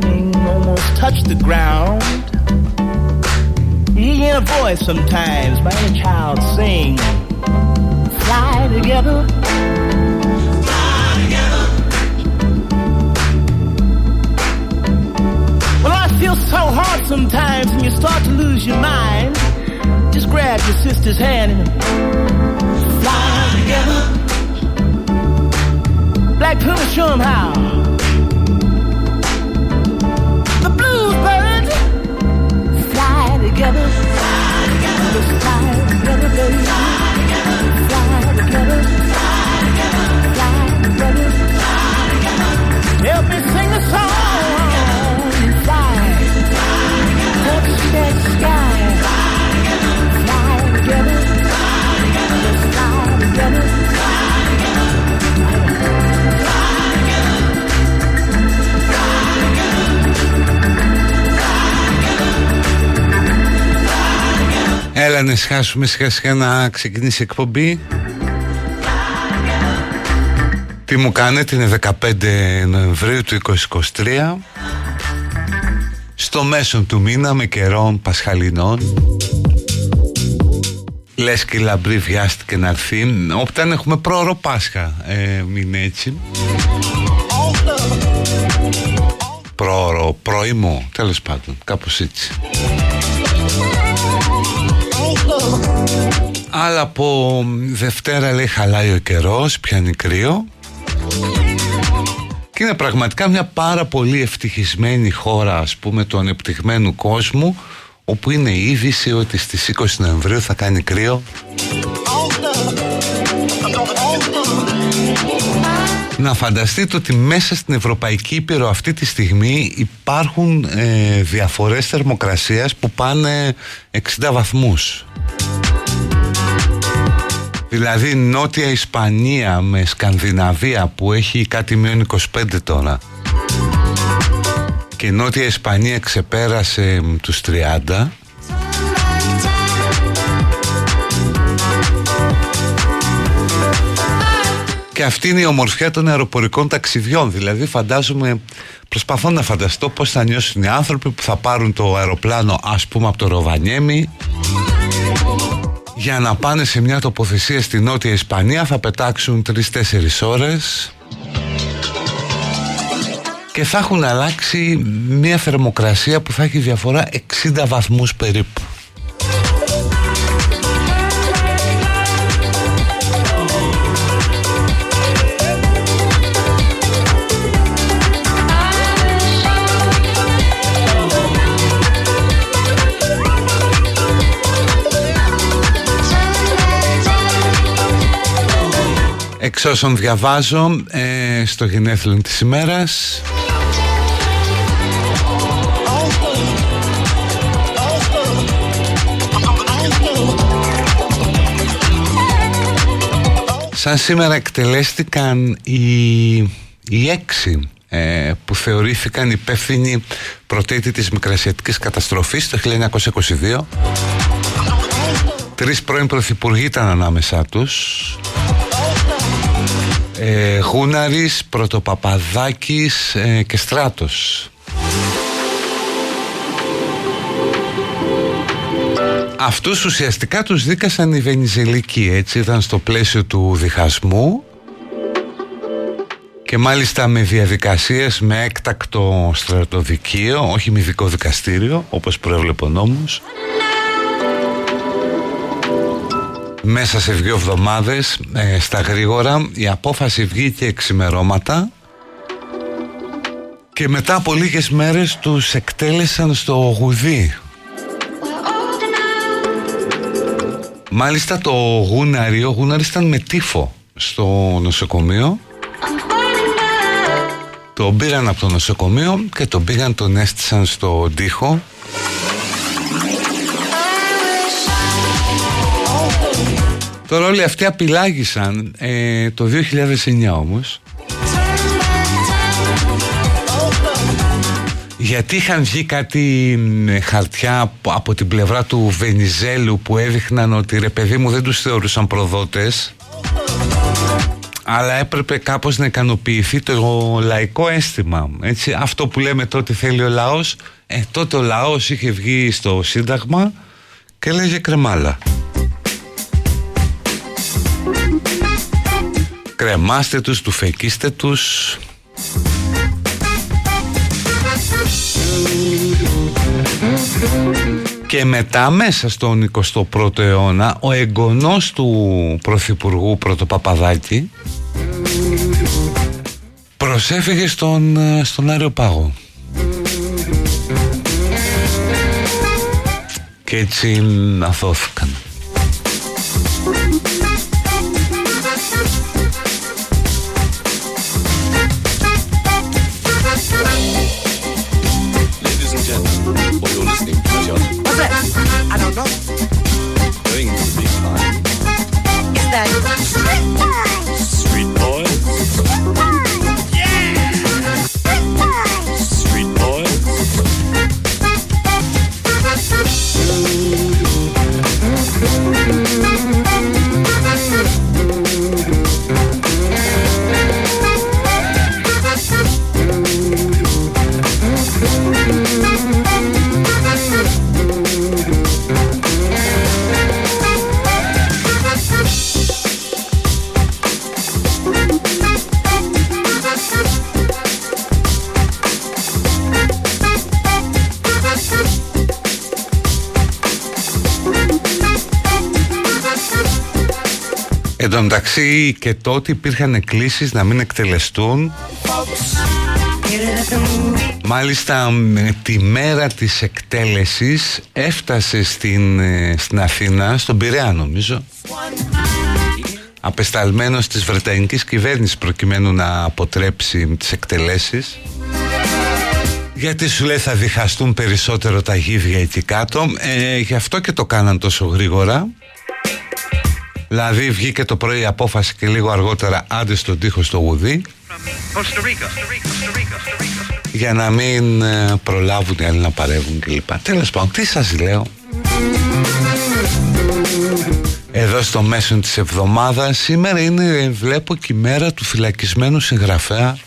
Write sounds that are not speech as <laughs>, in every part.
Lightning almost touch the ground, you hear a voice sometimes by a child sing, Fly together. Fly together. Well, I feel so hard sometimes when you start to lose your mind. Just grab your sister's hand and fly together. Black Puma, show 'em how. Together. Fly together. Fly together, baby. Fly together. Fly together. Fly together. Fly together. Help me sing a song. Fly. Touch that sky. Fly together. Fly together. Fly together. Έλα να σχάσουμε σιγά σιγά να ξεκινήσει η εκπομπή. Τι μου κάνετε είναι 15 Νοεμβρίου του 2023 Στο μέσο του μήνα με καιρών Πασχαλινών. Λες και η λαμπρή βιάστηκε να έρθει. Όταν έχουμε πρόωρο Πάσχα. Ε, Μην έτσι. Πρόωρο, πρωιμό Τέλος πάντων, κάπως έτσι Αλλά από Δευτέρα λέει χαλάει ο καιρός, πιάνει κρύο. Και είναι πραγματικά μια πάρα πολύ ευτυχισμένη χώρα ας πούμε του ανεπτυγμένου κόσμου όπου είναι η είδηση ότι στις 20 Νοεμβρίου θα κάνει κρύο να φανταστείτε ότι μέσα στην Ευρωπαϊκή Ήπειρο αυτή τη στιγμή υπάρχουν ε, διαφορές θερμοκρασίας που πάνε 60 βαθμούς. Δηλαδή Νότια Ισπανία με Σκανδιναβία που έχει κάτι μείον 25 τώρα και Νότια Ισπανία ξεπέρασε τους 30 Και αυτή είναι η ομορφιά των αεροπορικών ταξιδιών. Δηλαδή, φαντάζομαι, προσπαθώ να φανταστώ πώς θα νιώσουν οι άνθρωποι που θα πάρουν το αεροπλάνο, ας πούμε, από το Ροβανιέμι για να πάνε σε μια τοποθεσία στη Νότια Ισπανία. Θα πετάξουν 3-4 ώρες και θα έχουν αλλάξει μια θερμοκρασία που θα έχει διαφορά 60 βαθμούς περίπου. Εξ όσων διαβάζω ε, στο γενέθλιο της ημέρας. Σαν σήμερα εκτελέστηκαν οι, οι έξι ε, που θεωρήθηκαν υπεύθυνοι πρωτέτη της μικρασιατικής καταστροφής το 1922 Τρεις πρώην πρωθυπουργοί ήταν ανάμεσά τους ε, Γούναρης, Πρωτοπαπαδάκης ε, και Στράτος. Αυτούς ουσιαστικά τους δίκασαν οι Βενιζελικοί έτσι ήταν στο πλαίσιο του διχασμού. Και μάλιστα με διαδικασίες με έκτακτο στρατοδικείο όχι με ειδικό δικαστήριο όπως προέβλεπε ο νόμος μέσα σε δύο εβδομάδες ε, στα γρήγορα η απόφαση βγήκε εξημερώματα και μετά από λίγες μέρες τους εκτέλεσαν στο γουδί. Μάλιστα το γούναρι, ο γούναρις ήταν με τύφο στο νοσοκομείο. Το πήραν από το νοσοκομείο και τον πήγαν τον έστησαν στο τοίχο Τώρα όλοι αυτοί απειλάγησαν ε, το 2009 όμως. Γιατί είχαν βγει κάτι χαρτιά από την πλευρά του Βενιζέλου που έδειχναν ότι ρε παιδί μου δεν τους θεωρούσαν προδότες. Αλλά έπρεπε κάπως να ικανοποιηθεί το λαϊκό αίσθημα έτσι, αυτό που λέμε τότε θέλει ο λαός ε, τότε ο λαός είχε βγει στο Σύνταγμα και λέγε κρεμάλα κρεμάστε τους, του φεκίστε τους. Και μετά μέσα στον 21ο αιώνα ο εγγονός του Πρωθυπουργού Πρωτοπαπαδάκη προσέφυγε στον, στον Άριο Πάγο. Και έτσι αθώθηκαν Εν τω μεταξύ και τότε υπήρχαν εκκλήσεις να μην εκτελεστούν. Μάλιστα τη μέρα της εκτέλεσης έφτασε στην, ε, στην Αθήνα, στον Πειραιά νομίζω. Απεσταλμένος της Βρετανικής κυβέρνησης προκειμένου να αποτρέψει τις εκτελέσεις. Γιατί σου λέει θα διχαστούν περισσότερο τα γύβια εκεί κάτω. Ε, Γι' αυτό και το κάναν τόσο γρήγορα Δηλαδή βγήκε το πρωί η απόφαση και λίγο αργότερα άντε στον τοίχο στο γουδί για να μην ε, προλάβουν οι άλλοι να παρεύουν κλπ. Τέλος πάντων, τι σας λέω. Εδώ στο μέσο της εβδομάδας σήμερα είναι βλέπω και η μέρα του φυλακισμένου συγγραφέα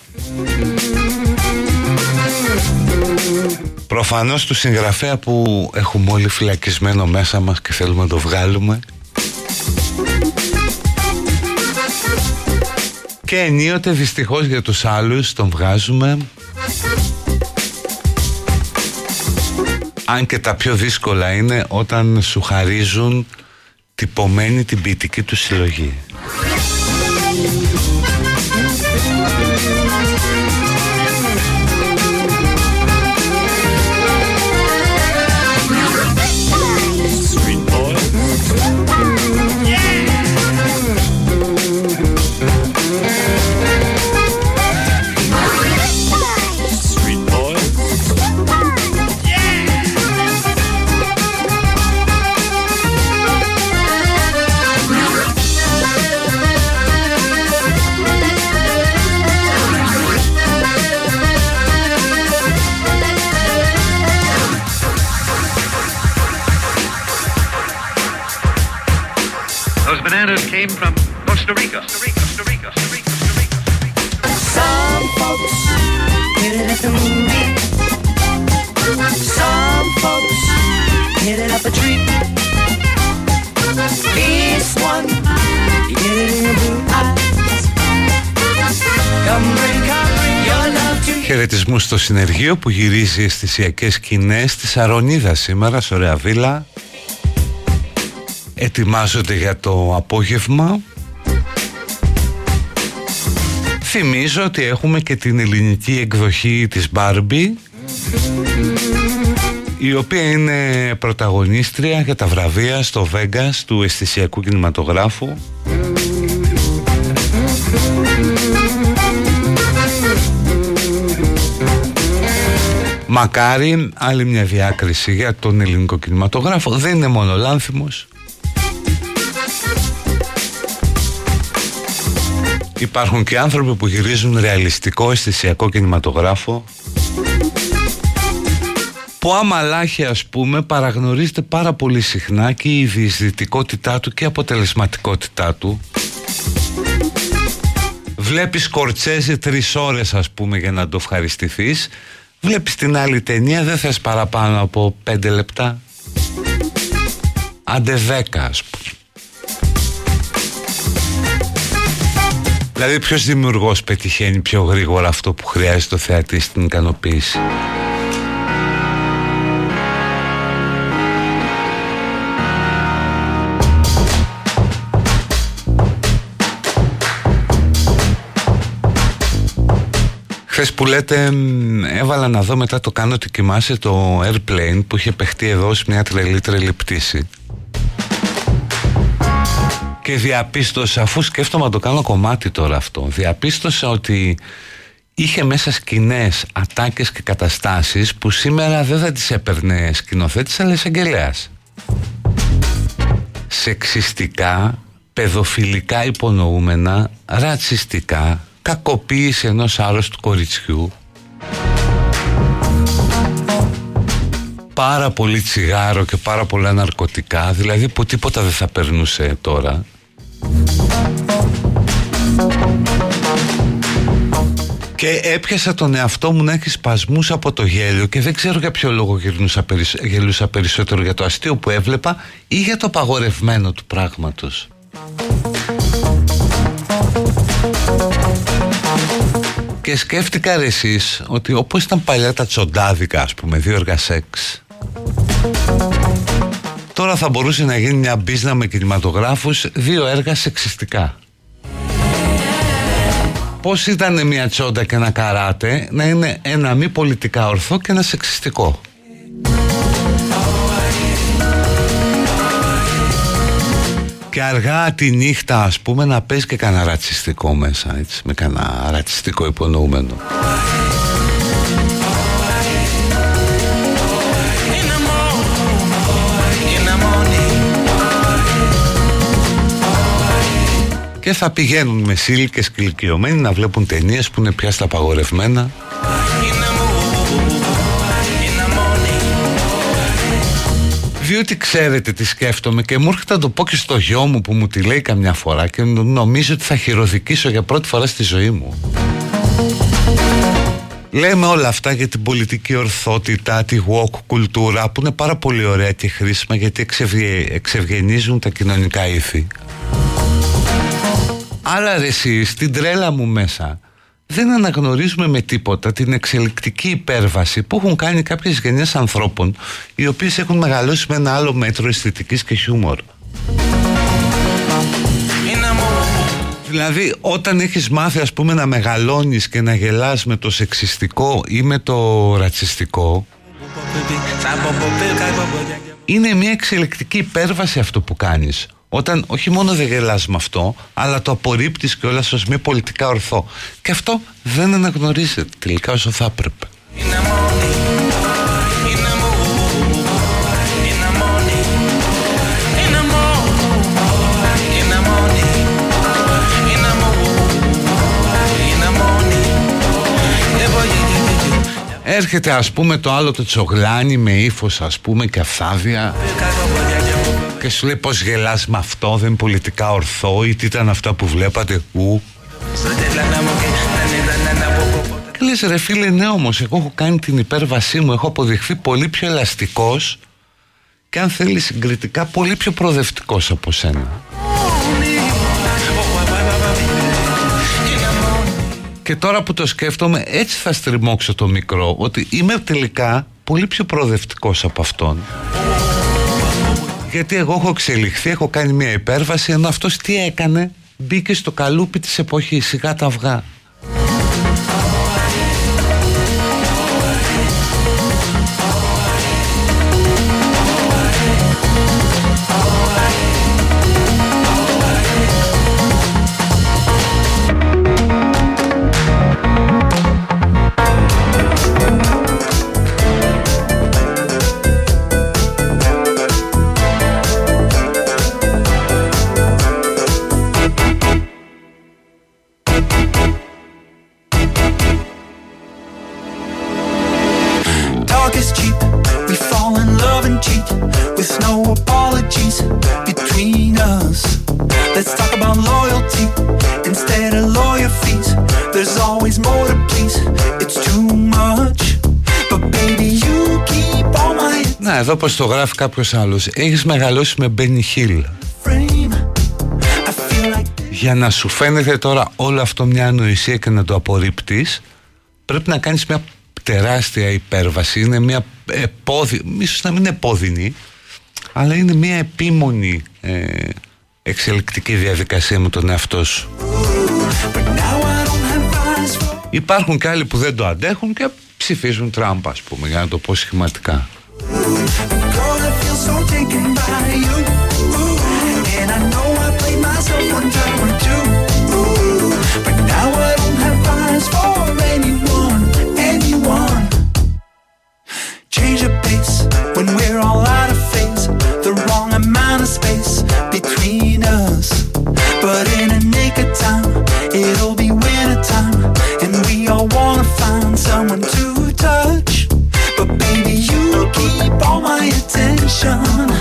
Προφανώς του συγγραφέα που έχουμε όλοι φυλακισμένο μέσα μας και θέλουμε να το βγάλουμε Και ενίοτε δυστυχώς για τους άλλους τον βγάζουμε. Αν και τα πιο δύσκολα είναι όταν σου χαρίζουν τυπωμένη την ποιητική του συλλογή Χαιρετισμού στο συνεργείο που γυρίζει αισθησιακές σκηνές της Αρονίδα σήμερα, σε ωραία βίλα. Ετοιμάζονται για το απόγευμα. Θυμίζω ότι έχουμε και την ελληνική εκδοχή της Barbie η οποία είναι πρωταγωνίστρια για τα βραβεία στο Vegas του αισθησιακού κινηματογράφου Μακάρι άλλη μια διάκριση για τον ελληνικό κινηματογράφο. Δεν είναι μόνο λάνθιμος. Υπάρχουν και άνθρωποι που γυρίζουν ρεαλιστικό αισθησιακό κινηματογράφο που άμα λάχει ας πούμε παραγνωρίζεται πάρα πολύ συχνά και η διεισδυτικότητά του και η αποτελεσματικότητά του. Βλέπεις Κορτσέζε τρεις ώρες ας πούμε για να το ευχαριστηθείς Βλέπεις την άλλη ταινία δεν θες παραπάνω από πέντε λεπτά; Άντε δέκα ας πούμε Δηλαδή ποιος δημιουργός πετυχαίνει πιο γρήγορα αυτό που χρειάζεται το θεατής στην ικανοποίηση; Χθες που λέτε έβαλα να δω μετά το κάνω ότι κοιμάσαι το airplane που είχε παιχτεί εδώ σε μια τρελή τρελή πτήση και διαπίστωσα, αφού σκέφτομαι να το κάνω κομμάτι τώρα αυτό, διαπίστωσα ότι είχε μέσα σκηνές, ατάκες και καταστάσεις που σήμερα δεν θα τις έπαιρνε σκηνοθέτης αλλά εισαγγελέας. Σεξιστικά, παιδοφιλικά υπονοούμενα, ρατσιστικά, κακοποίηση ενός άρρωστου κοριτσιού, πάρα πολύ τσιγάρο και πάρα πολλά ναρκωτικά, δηλαδή που τίποτα δεν θα περνούσε τώρα. Και έπιασα τον εαυτό μου να έχει σπασμούς από το γέλιο και δεν ξέρω για ποιο λόγο γελούσα περισσότερο για το αστείο που έβλεπα ή για το παγορευμένο του πράγματος. Και σκέφτηκα ρε εσείς ότι όπως ήταν παλιά τα τσοντάδικα ας πούμε δύο έργα σεξ Τώρα θα μπορούσε να γίνει μια μπίζνα με κινηματογράφους δύο έργα σεξιστικά πώς ήταν μια τσόντα και ένα καράτε να είναι ένα μη πολιτικά ορθό και ένα σεξιστικό; Και αργά τη νύχτα ας πούμε να παίζει και κανένα ρατσιστικό μέσα έτσι, με κανένα ρατσιστικό υπονοούμενο. και θα πηγαίνουν με σύλλικες και ηλικιωμένοι να βλέπουν ταινίες που είναι πια στα απαγορευμένα διότι ξέρετε τι σκέφτομαι και μου έρχεται να το πω και στο γιο μου που μου τη λέει καμιά φορά και νομίζω ότι θα χειροδικήσω για πρώτη φορά στη ζωή μου. Λέμε όλα αυτά για την πολιτική ορθότητα, τη walk κουλτούρα που είναι πάρα πολύ ωραία και χρήσιμα γιατί εξευγενίζουν τα κοινωνικά ήθη. Αλλά ρε εσύ, στην τρέλα μου μέσα δεν αναγνωρίζουμε με τίποτα την εξελικτική υπέρβαση που έχουν κάνει κάποιες γενιές ανθρώπων οι οποίες έχουν μεγαλώσει με ένα άλλο μέτρο αισθητικής και χιούμορ. Δηλαδή όταν έχεις μάθει ας πούμε να μεγαλώνεις και να γελάς με το σεξιστικό ή με το ρατσιστικό είναι μια εξελικτική υπέρβαση αυτό που κάνεις όταν όχι μόνο δεν γελάς με αυτό αλλά το απορρίπτεις και όλα ως μη πολιτικά ορθό. Και αυτό δεν αναγνωρίζεται τελικά όσο θα έπρεπε. Έρχεται ας πούμε το άλλο το τσογλάνι με ύφος ας πούμε και αφθάδια και σου λέει πως γελάς με αυτό δεν είναι πολιτικά ορθό ή τι ήταν αυτά που βλέπατε ου και λες ρε φίλε ναι όμως εγώ έχω κάνει την υπέρβασή μου έχω αποδειχθεί πολύ πιο ελαστικός και αν θέλεις συγκριτικά πολύ πιο προοδευτικός από σένα. Και τώρα που το σκέφτομαι έτσι θα στριμώξω το μικρό ότι είμαι τελικά πολύ πιο προοδευτικός από αυτόν γιατί εγώ έχω εξελιχθεί, έχω κάνει μια υπέρβαση ενώ αυτός τι έκανε; Μπήκε στο καλούπι της εποχής σιγά τα αυγά εδώ πως το γράφει κάποιος άλλος. Έχεις μεγαλώσει με Μπένι Χίλ Για να σου φαίνεται τώρα όλο αυτό μια ανοησία και να το απορρίπτεις Πρέπει να κάνεις μια τεράστια υπέρβαση. Είναι μια επώδυνη, ίσως να μην είναι επώδυνη Αλλά είναι μια επίμονη ε, εξελικτική διαδικασία με τον εαυτό σου. Υπάρχουν και άλλοι που δεν το αντέχουν και ψηφίζουν Τραμπ ας πούμε για να το πω σχηματικά Girl, I feel so taken by you. zaten şahane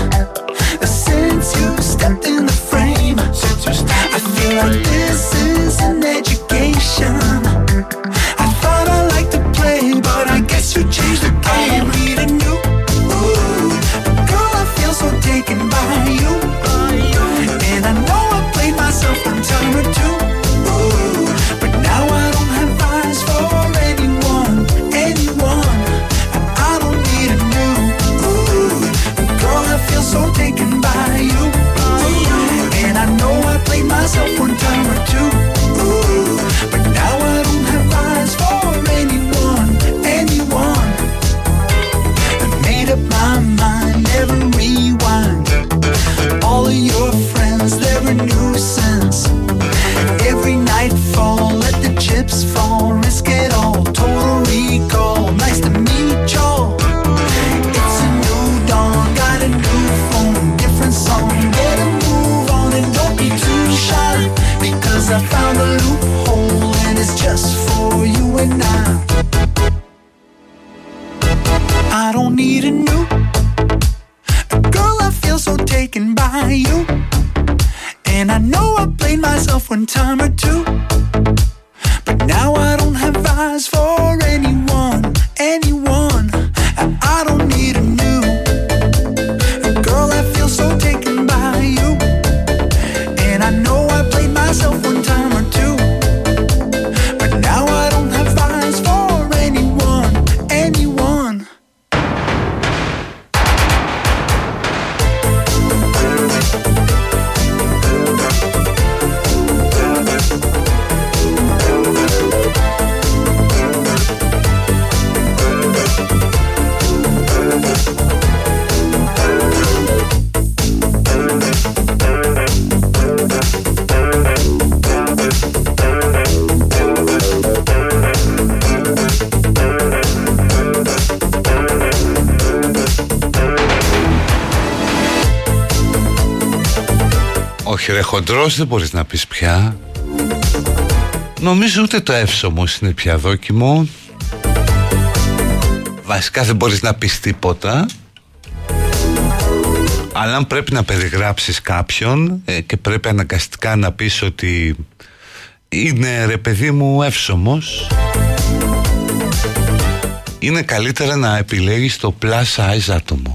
χοντρός δεν μπορείς να πεις πια. Νομίζω ούτε το εύσωμος είναι πια δόκιμο. Βασικά δεν μπορείς να πεις τίποτα. Αλλά αν πρέπει να περιγράψεις κάποιον ε, Και πρέπει αναγκαστικά να πεις ότι Είναι ρε παιδί μου εύσωμος Είναι καλύτερα να επιλέγεις το plus size άτομο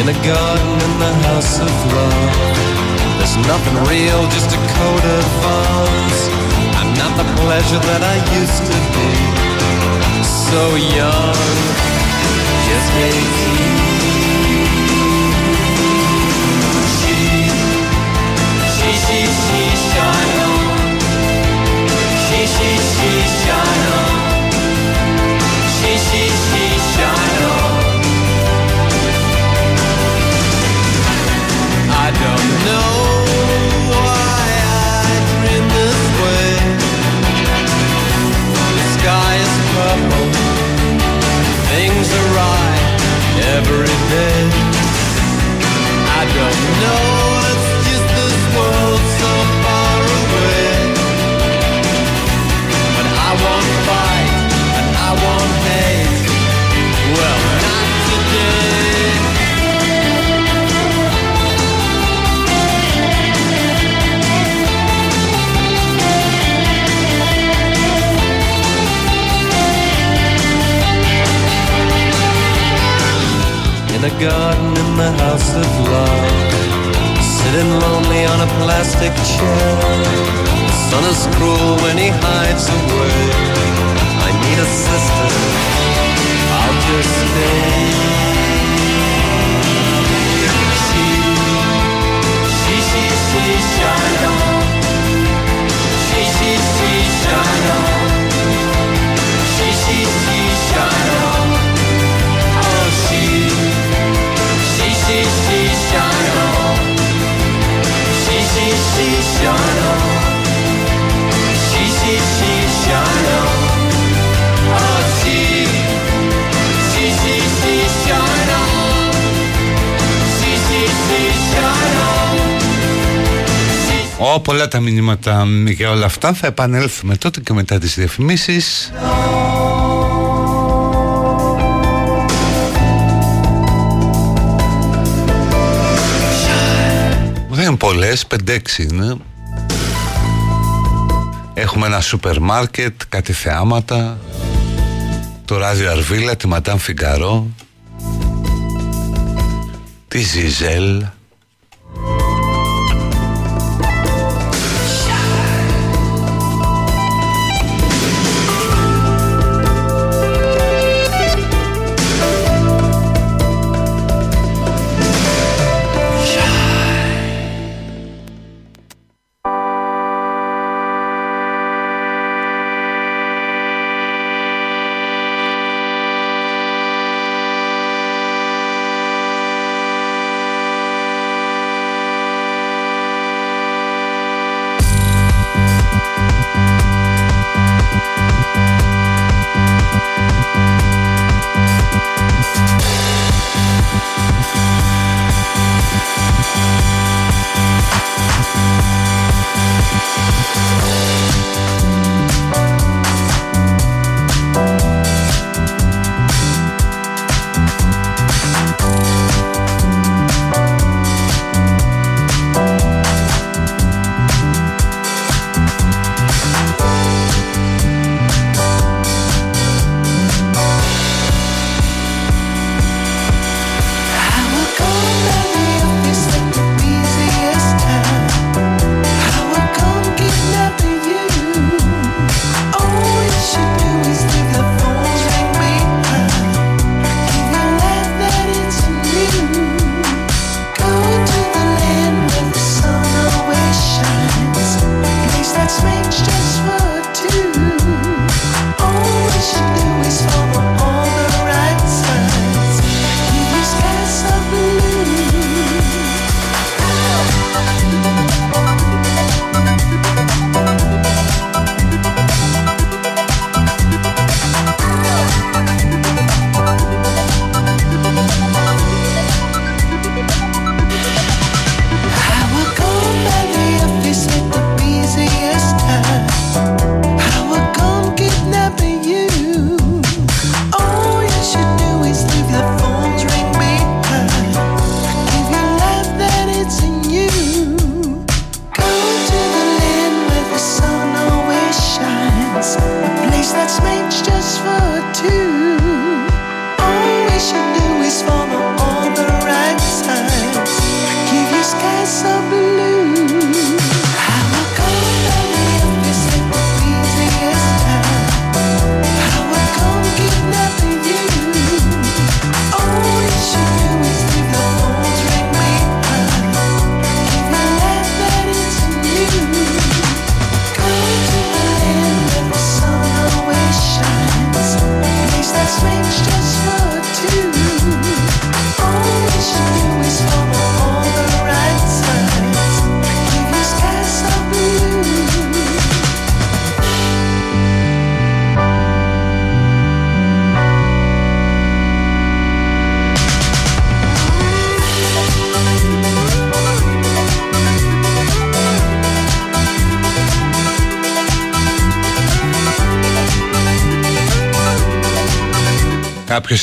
In a garden in the house of love, there's nothing real, just a coat of arms. I'm not the pleasure that I used to be so young, just eighteen. She, she, she, she, things are right every day. I don't know, in a garden in the house of love. Sitting lonely on a plastic chair. The sun is cruel when he hides away. I need a sister. I'll just stay. Ω, πολλά τα μηνύματα για όλα αυτά. Θα επανέλθουμε τότε και μετά τις διαφημίσεις. Δεν είναι πολλές, 5-6 είναι. Έχουμε ένα σούπερ μάρκετ, κάτι θεάματα Το ράδιο Αρβίλα, τη Ματάν Φιγκαρό Τη Ζιζέλ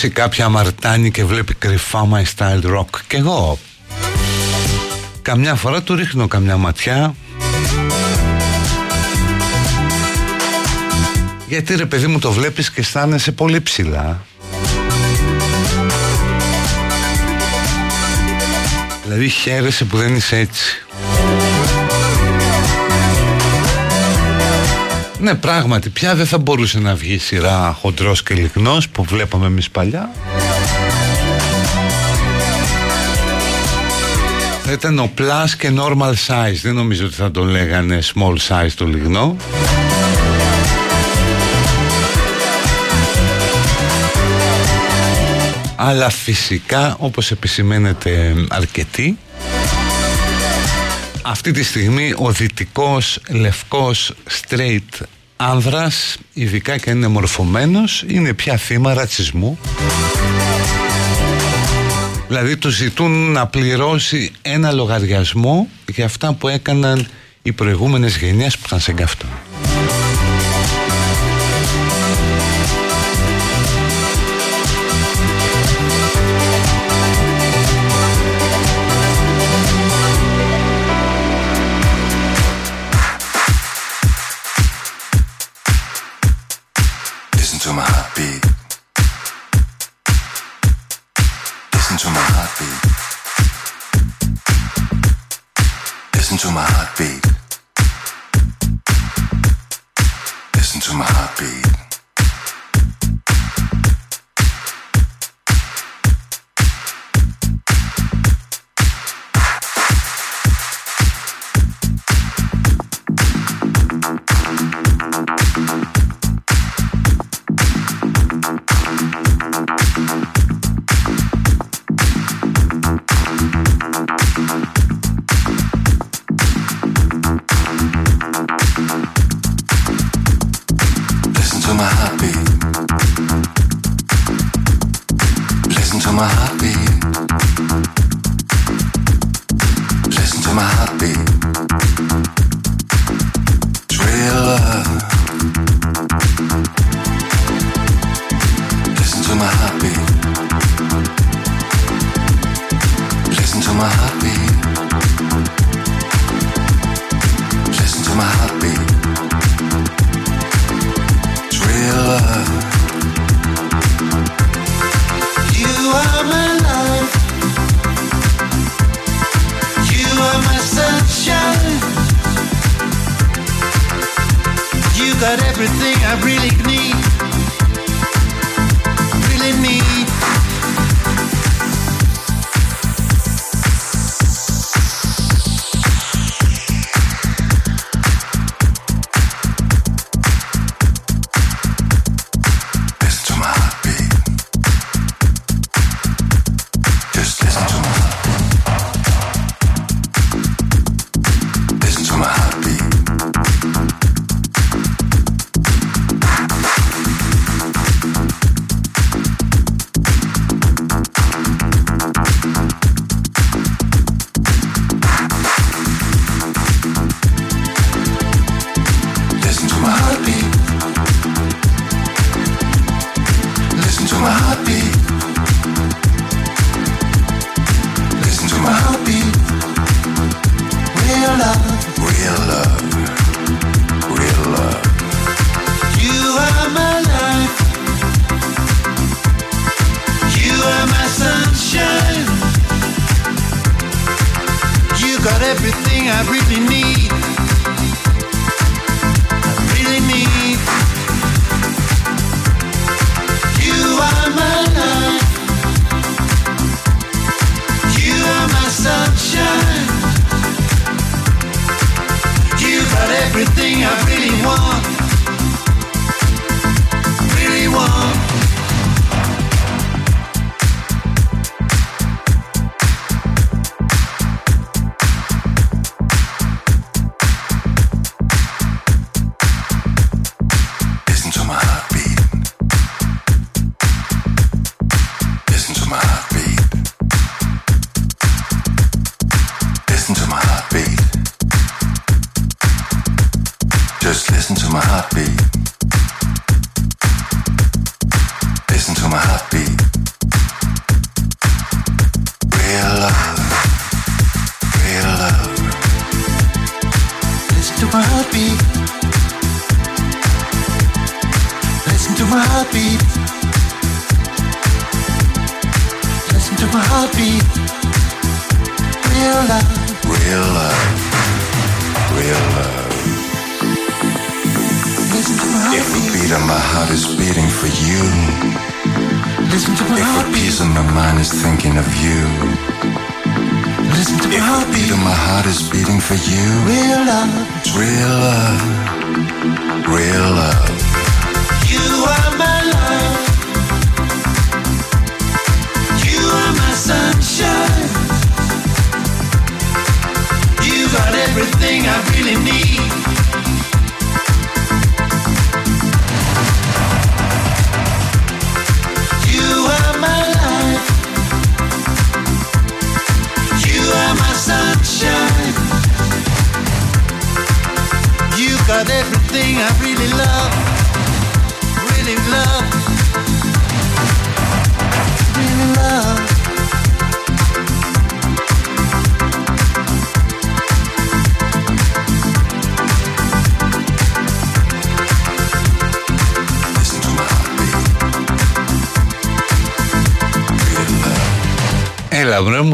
κάποιος ή κάποια αμαρτάνει και βλέπει κρυφά my style rock. Και εγώ. Καμιά φορά του ρίχνω καμιά ματιά. Γιατί ρε παιδί μου το βλέπεις και αισθάνεσαι πολύ ψηλά. Δηλαδή χαίρεσαι που δεν είσαι έτσι Ναι, πράγματι, πια δεν θα μπορούσε να βγει σειρά χοντρός και λιγνός που βλέπαμε εμείς παλιά. Θα ήταν ο plus και normal size. Δεν νομίζω ότι θα τον λέγανε small size το λιγνό. Αλλά φυσικά, όπως επισημαίνεται αρκετοί, αυτή τη στιγμή ο δυτικός λευκός straight άνδρας ειδικά και αν είναι μορφωμένος είναι πια θύμα ρατσισμού. Δηλαδή τους ζητούν να πληρώσει ένα λογαριασμό για αυτά που έκαναν οι προηγούμενες γενιές που ήταν σε καυτό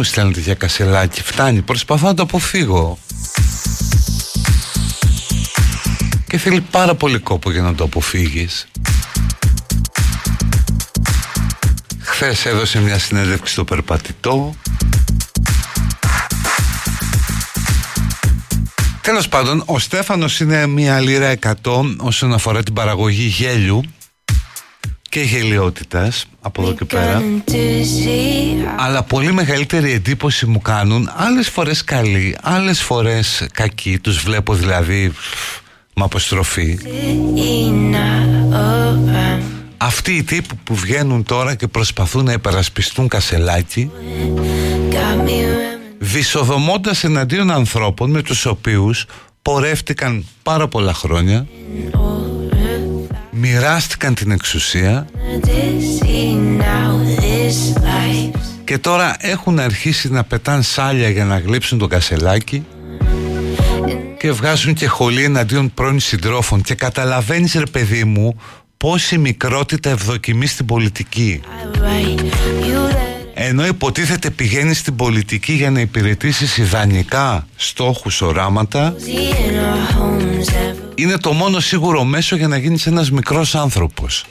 μου στέλνετε για κασελάκι Φτάνει προσπαθώ να το αποφύγω. Και θέλει πάρα πολύ κόπο για να το αποφύγεις. Χθες έδωσε μια συνέντευξη στο περπατητό. Τέλος πάντων, ο Στέφανος είναι μια λίρα 100 όσον αφορά την παραγωγή γέλιου και γελιότητας από εδώ και πέρα. Αλλά πολύ μεγαλύτερη εντύπωση μου κάνουν άλλες φορές καλοί, άλλες φορές κακοί. Τους βλέπω δηλαδή με αποστροφή. Αυτοί οι τύποι που βγαίνουν τώρα και προσπαθούν να υπερασπιστούν κασελάκι δυσοδομώντας εναντίον ανθρώπων με τους οποίους πορεύτηκαν πάρα πολλά χρόνια μοιράστηκαν την εξουσία. Και τώρα έχουν αρχίσει να πετάν σάλια για να γλύψουν το κασελάκι και βγάζουν και χολή εναντίον πρώην συντρόφων. Και καταλαβαίνεις ρε παιδί μου πόση μικρότητα ευδοκιμεί στην πολιτική ενώ υποτίθεται πηγαίνεις στην πολιτική για να υπηρετήσεις ιδανικά στόχους οράματα είναι το μόνο σίγουρο μέσο για να γίνεις ένας μικρός άνθρωπος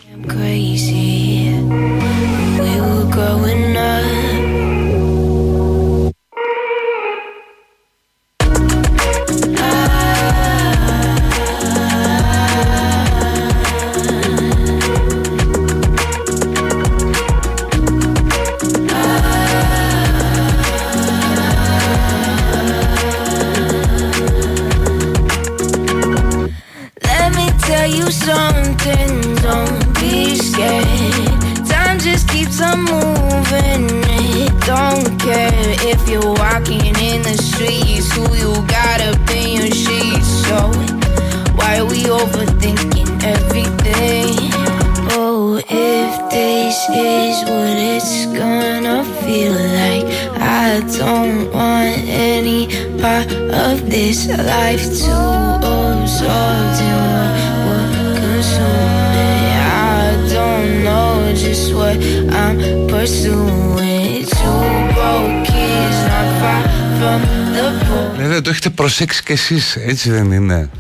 προσέξεις κι εσείς, έτσι δεν είναι.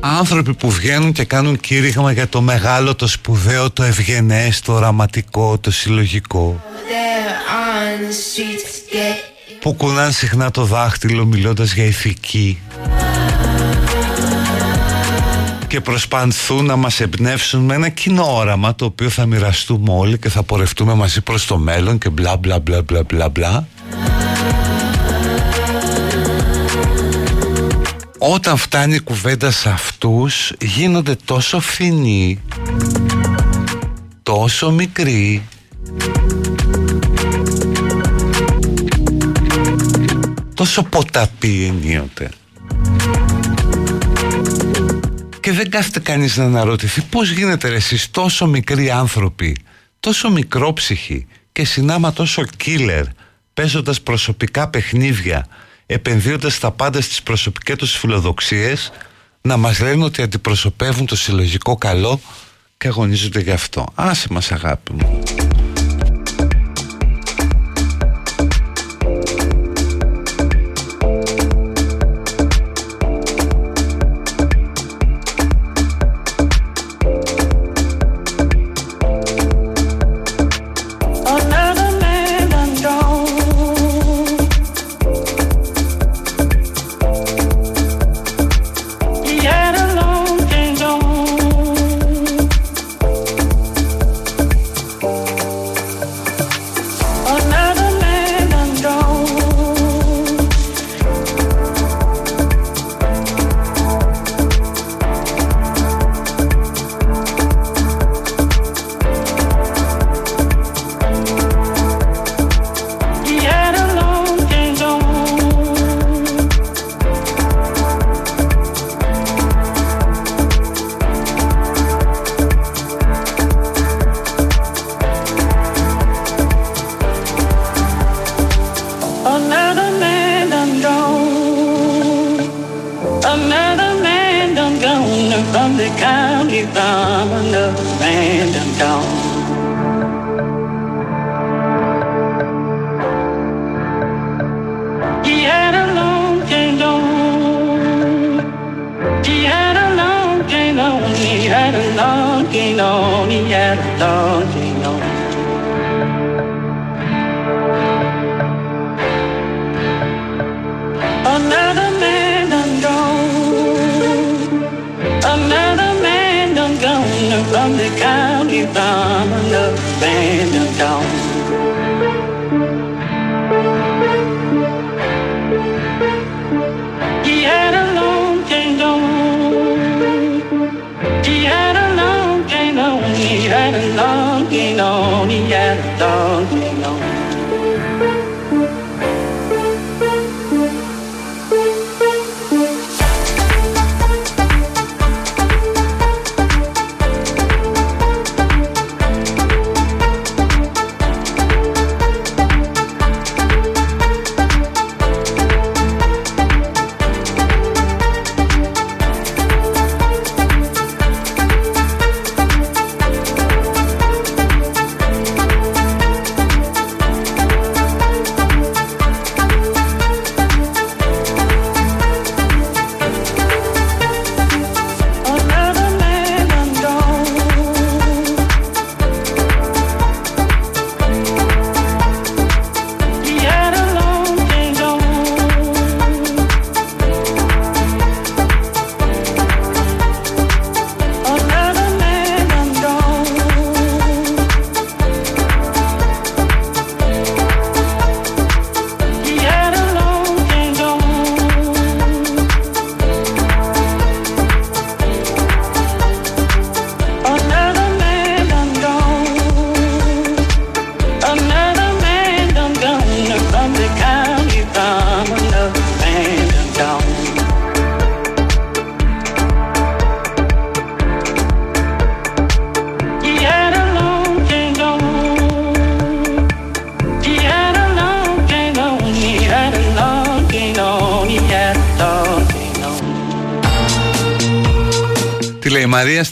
Άνθρωποι που βγαίνουν και κάνουν κήρυγμα για το μεγάλο, το σπουδαίο, το ευγενές, το οραματικό, το συλλογικό. Που κουνάν συχνά το δάχτυλο μιλώντας για ηθική. Και προσπαθούν να μας εμπνεύσουν με ένα κοινό όραμα το οποίο θα μοιραστούμε όλοι και θα πορευτούμε μαζί προς το μέλλον και μπλα μπλα μπλα μπλα μπλα μπλα Όταν φτάνει η κουβέντα σε αυτούς γίνονται τόσο φθηνοί τόσο μικροί. Τόσο ποταπή ενίοτε. Και δεν κάθεται κανείς να αναρωτηθεί πώς γίνεται ρε εσείς τόσο μικροί άνθρωποι τόσο μικρόψυχοι και συνάμα τόσο killer παίζοντας προσωπικά παιχνίδια επενδύοντας τα πάντα στις προσωπικές τους φιλοδοξίες να μας λένε ότι αντιπροσωπεύουν το συλλογικό καλό και αγωνίζονται γι' αυτό. Άσε μας αγάπη μου.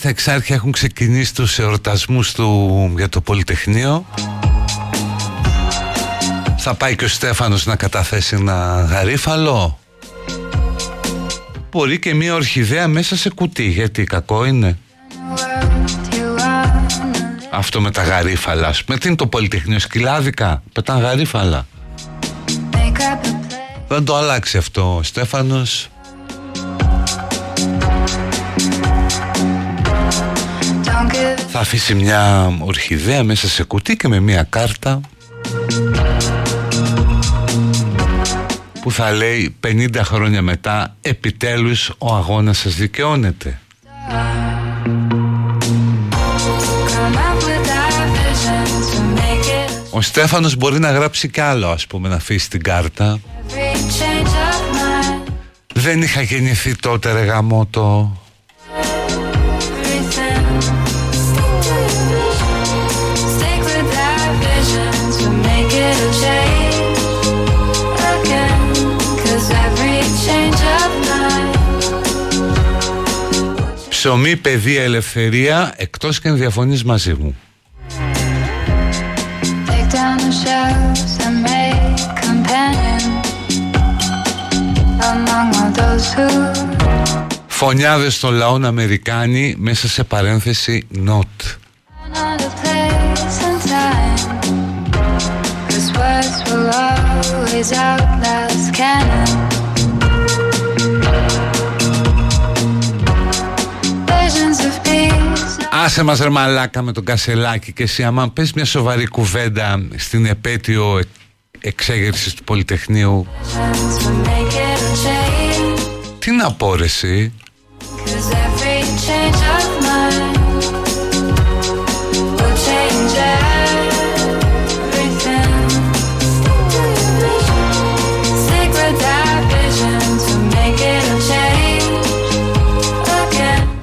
Λέει η Μαρία, στα εξάρχεια έχουν ξεκινήσει τους εορτασμούς του για το Πολυτεχνείο. Θα πάει και ο Στέφανος να καταθέσει ένα γαρίφαλο. Μπορεί και μια ορχιδέα μέσα σε κουτί, γιατί κακό είναι. Αυτό με τα γαρίφαλα, ας πούμε. Τι είναι το Πολυτεχνείο, σκυλάδικα, πετάν γαρίφαλα. Δεν το αλλάξει αυτό ο Στέφανος. Θα αφήσει μια ορχιδέα μέσα σε κουτί και με μια κάρτα που θα λέει 50 χρόνια μετά επιτέλους ο αγώνας σας δικαιώνεται. Ο Στέφανος μπορεί να γράψει κι άλλο ας πούμε να αφήσει την κάρτα. Δεν είχα γεννηθεί τότε ρε γαμότο Σε ομή παιδεία ελευθερία, εκτός και αν μαζί μου. Φωνιάδες των λαών Αμερικάνοι μέσα σε παρένθεση Notch. Άσε μας ρε μαλάκα με τον Κασελάκη Και εσύ άμα πες μια σοβαρή κουβέντα Στην επέτειο εκ- εξέγερσης του Πολυτεχνείου Visions will make it a change. Τι να πω ρε εσύ;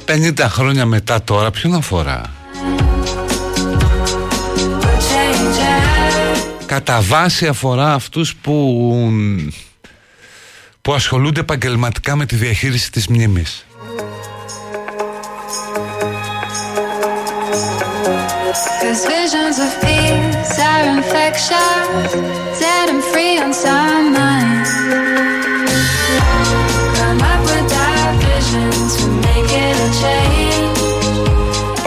50 χρόνια μετά τώρα ποιον αφορά; Will change everything. Κατά βάση αφορά αυτούς που που ασχολούνται επαγγελματικά με τη διαχείριση της μνήμης. Cause visions of peace are infectious, set them free on some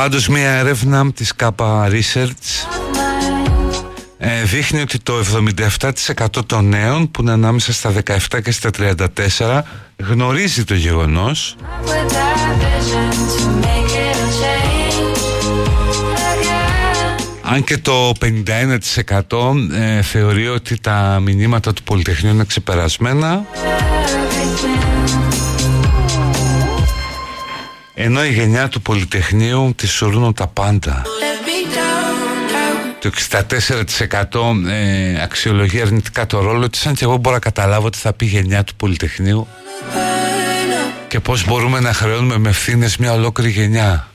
Πάντως μια έρευνα της ΚΑΠΑ Research ε, δείχνει ότι το 77% των νέων που είναι ανάμεσα στα 17 και στα 34 γνωρίζει το γεγονός. Αν και το 51% ε, θεωρεί ότι τα μηνύματα του Πολυτεχνείου είναι ξεπερασμένα ενώ η γενιά του Πολυτεχνείου τη σωρούν τα πάντα. Το 64% ε, αξιολογεί αρνητικά το ρόλο της αν και εγώ μπορώ να καταλάβω ότι θα πει γενιά του Πολυτεχνείου και πως μπορούμε να χρεώνουμε με ευθύνες μια ολόκληρη γενιά.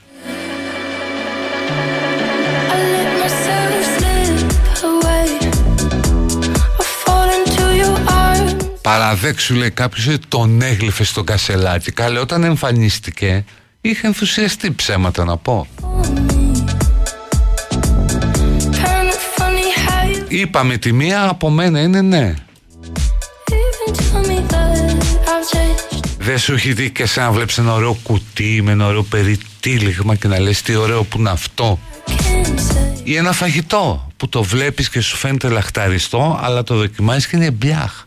Παραδέξου λέει κάποιος ότι τον έγλυφε στο κασελάκι Καλέ όταν εμφανίστηκε Είχε ενθουσιαστεί ψέματα να πω. Είπαμε τη μία από μένα είναι ναι. Δεν σου έχει δει και σαν να βλέπεις ένα ωραίο κουτί με ένα ωραίο περιτύλιγμα και να λες τι ωραίο που είναι αυτό. Ή ένα φαγητό που το βλέπεις και σου φαίνεται λαχταριστό αλλά το δοκιμάζεις και είναι μπιάχ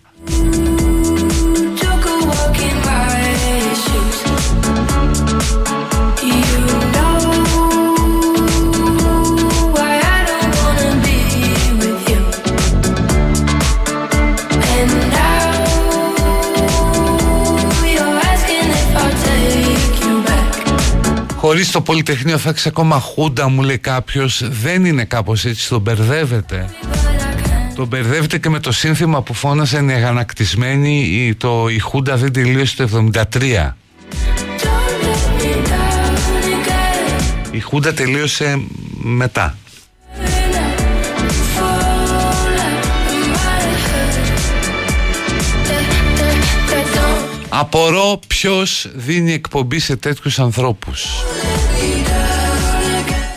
Χωρί το Πολυτεχνείο θα έχεις ακόμα χούντα, μου λέει κάποιος. Δεν είναι κάπως έτσι, τον μπερδεύεται. Τον μπερδεύεται και με το σύνθημα που φώνασε αγανακτισμένη το, η Χούντα δεν τελείωσε το 73. Η Χούντα τελείωσε μετά. Απορώ ποιος δίνει εκπομπή σε τέτοιους ανθρώπους.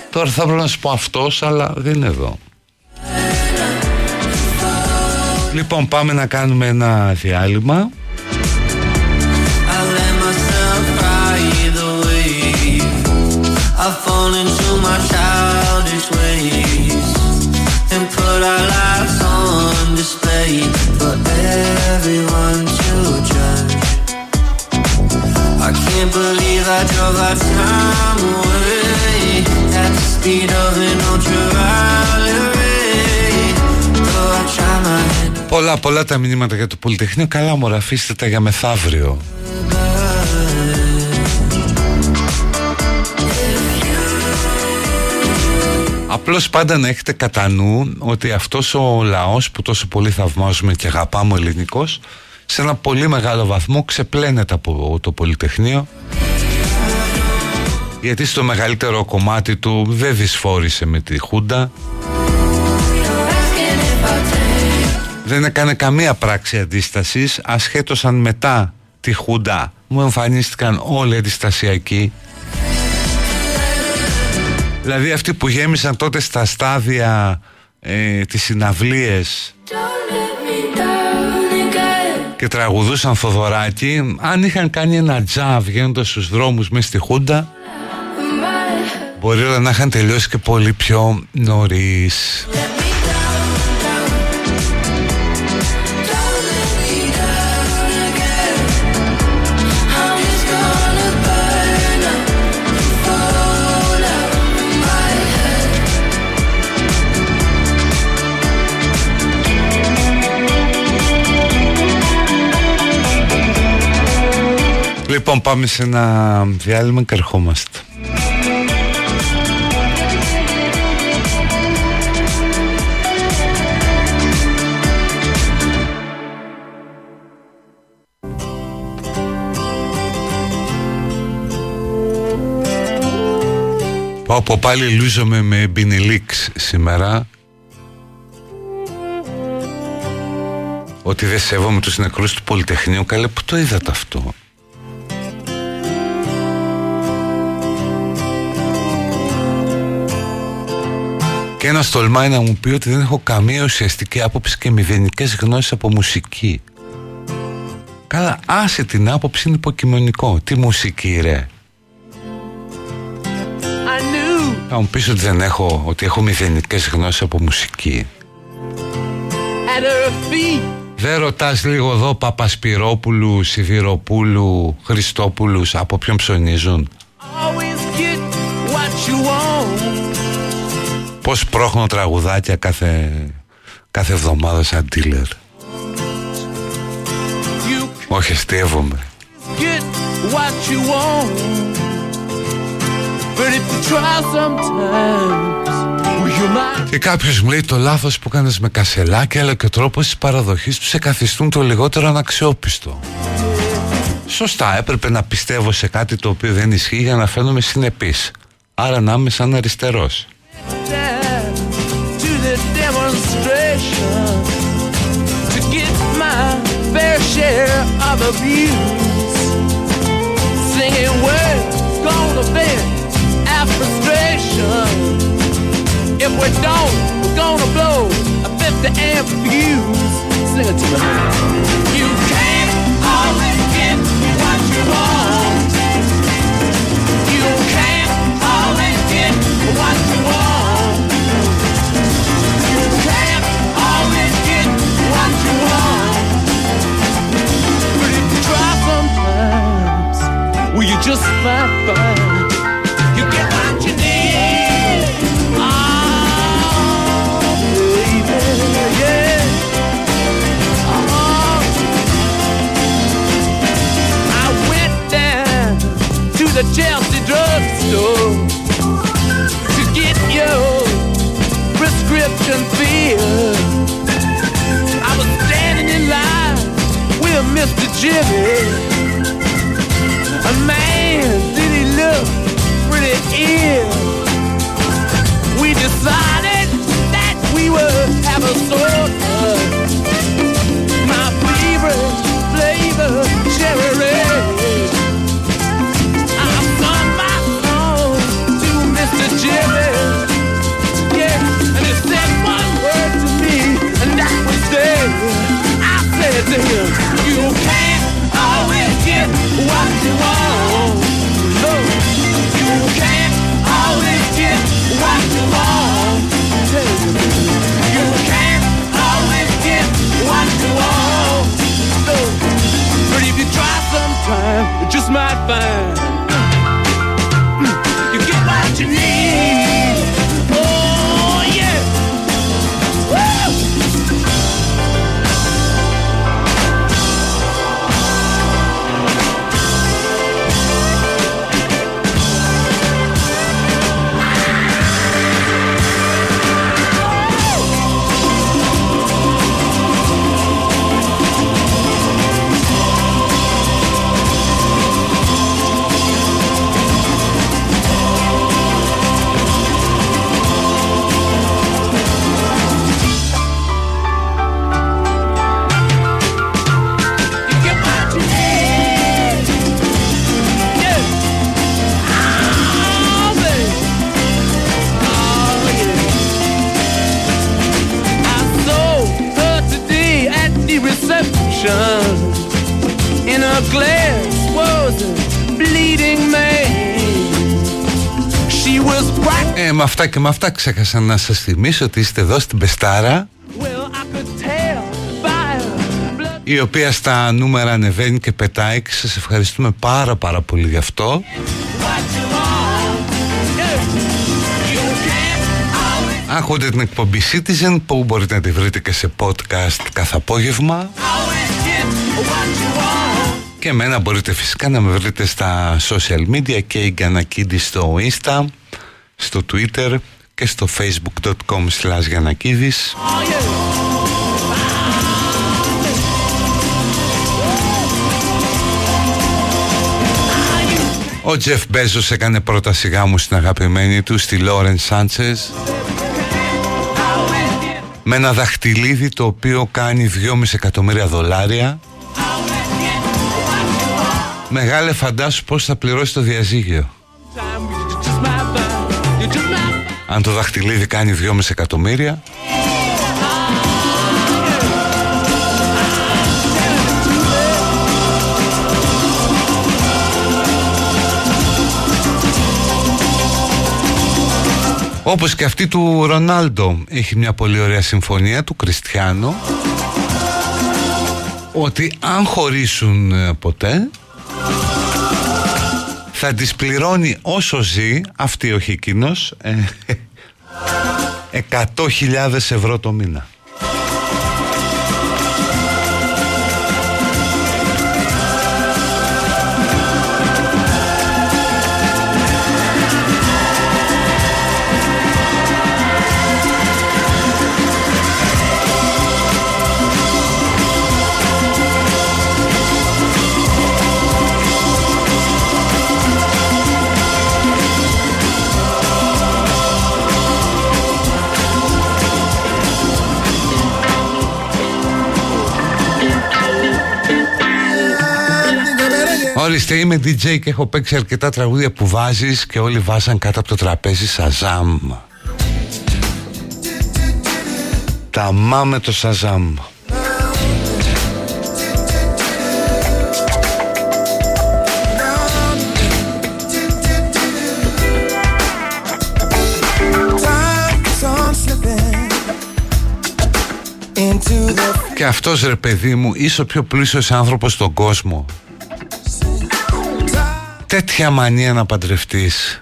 Τώρα θα πρέπει να σου πω αυτός αλλά δεν είναι εδώ. Λοιπόν πάμε να κάνουμε ένα διάλειμμα. I fall into my childish ways and put our lives on display for everyone to judge. I can't believe I drove our time away at the speed of an ultra Πολλά πολλά τα μηνύματα για το Πολυτεχνείο. Καλά μωρά αφήστε τα για μεθαύριο. Απλώς πάντα να έχετε κατά νου ότι αυτός ο λαός που τόσο πολύ θαυμάζουμε και αγαπάμε ο ελληνικός σε ένα πολύ μεγάλο βαθμό ξεπλένεται από το Πολυτεχνείο. Γιατί στο μεγαλύτερο κομμάτι του δεν δυσφόρησε με τη Χούντα. Δεν έκανε καμία πράξη αντίστασης ασχέτως αν μετά τη Χούντα μου εμφανίστηκαν όλοι αντιστασιακοί. Δηλαδή αυτοί που γέμισαν τότε στα στάδια ε, τις συναυλίες και τραγουδούσαν Θοδωράκι αν είχαν κάνει ένα τζαβ βγαίνοντας στους δρόμους μέσα στη Χούντα μπορεί να είχαν τελειώσει και πολύ πιο νωρίς Λοιπόν πάμε σε ένα διάλειμμα και ερχόμαστε. Πάω από πάλι λούζομαι με Μπινελίξ σήμερα. Ότι δεν σέβομαι τους νεκρούς του Πολυτεχνείου Καλέ που το είδατε αυτό Και ένα τολμάει να μου πει ότι δεν έχω καμία ουσιαστική άποψη και μηδενικές γνώσεις από μουσική. Καλά, άσε την άποψη είναι υποκειμενικό. Τι μουσική ρε. I knew Θα μου πεις ότι δεν έχω, ότι έχω μηδενικές γνώσεις από μουσική. Δεν ρωτάς λίγο εδώ Παπασπυρόπουλου, Σιδηροπούλου, Χριστόπουλους από ποιον ψωνίζουν; Πώς πρόχνω τραγουδάκια κάθε, κάθε εβδομάδα σαν dealer. Όχι, αστείευομαι. Και κάποιος μου λέει το λάθος που κάνεις με κασελάκια αλλά και ο τρόπος της παραδοχής του σε καθιστούν το λιγότερο αναξιόπιστο. Σωστά, έπρεπε να πιστεύω σε κάτι το οποίο δεν ισχύει για να φαίνομαι συνεπής. Άρα να είμαι σαν αριστερός. to the demonstration to get my fair share of abuse. Singing words gonna vent our frustration. If we don't, we're gonna blow a 50 amp fuse. Sing it to me. Just might find you get what you need? Oh, baby, yeah. Oh. I went down to the Chelsea drugstore to get your prescription filled. I was standing in line with Mr. Jimmy. A man, pretty? We decided that we would have a soda. My favorite flavor, cherry. I sung my song to Mr. Jimmy. Yeah, and he said one word to me, and that was there. I said to him, just might find you get what you need. Με αυτά και με αυτά ξέχασα να σας θυμίσω ότι είστε εδώ στην Πεστάρα Well, I could tell by her blood. η οποία στα νούμερα ανεβαίνει και πετάει και σας ευχαριστούμε πάρα πάρα πολύ γι' αυτό What you want. Yeah. You can't always, Ακούτε την εκπομπή Citizen που μπορείτε να τη βρείτε και σε podcast κάθε απόγευμα always get what you want. και εμένα μπορείτε φυσικά να με βρείτε στα social media και η Γκανακίδη στο Insta, στο Twitter και στο facebook.com slash Γιανακίδης. Oh, yeah. Ο Τζεφ Μπέζος έκανε πρώτα σιγά μου στην αγαπημένη του στη Λόρεν Σάντσες. Με ένα δαχτυλίδι το οποίο κάνει 2,5 εκατομμύρια δολάρια. Μεγάλε φαντάσου πως θα πληρώσει το διαζύγιο Αν το δαχτυλίδι κάνει 2,5 εκατομμύρια. Όπως και αυτή του Ρονάλντο έχει μια πολύ ωραία συμφωνία του Κριστιανό ότι αν χωρίσουν ε, ποτέ θα τις πληρώνει όσο ζει αυτή ο εκείνος <laughs> 100.000 ευρώ το μήνα. Ορίστε, είμαι DJ και έχω παίξει αρκετά τραγούδια που βάζεις και όλοι βάζαν κάτω από το τραπέζι Σαζάμ. Τα μάμε το Σαζάμ. Και αυτός ρε παιδί μου είσαι ο πιο πλούσιος άνθρωπος στον κόσμο τέτοια μανία να παντρευτείς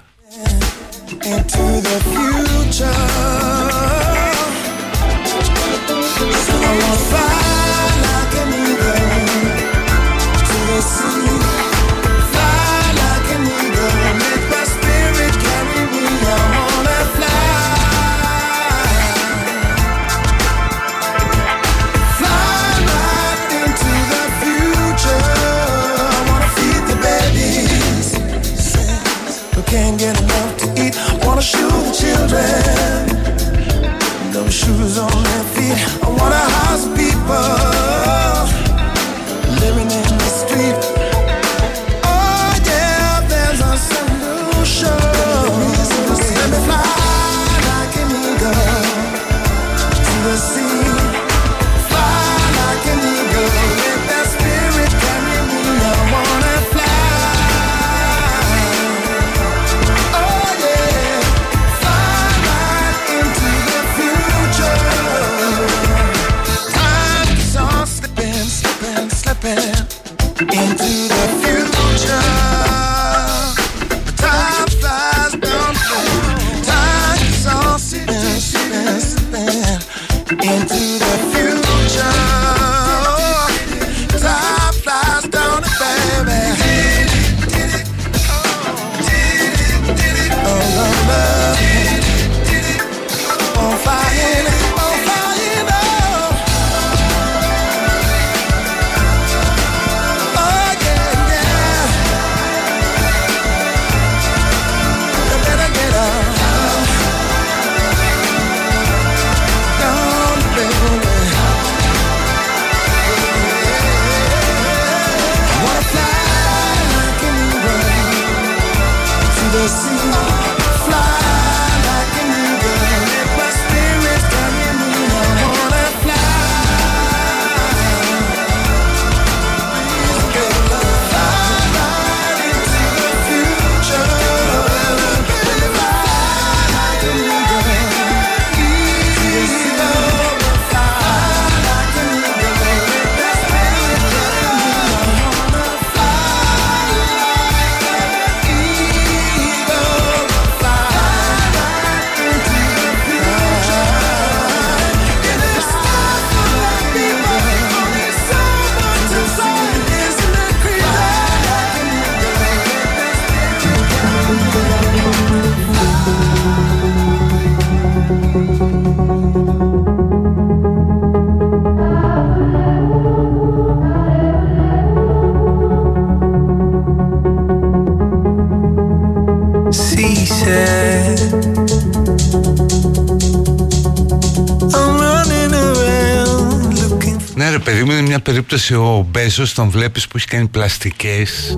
περίπτωση ο Μπέζος τον βλέπεις που έχει κάνει πλαστικές.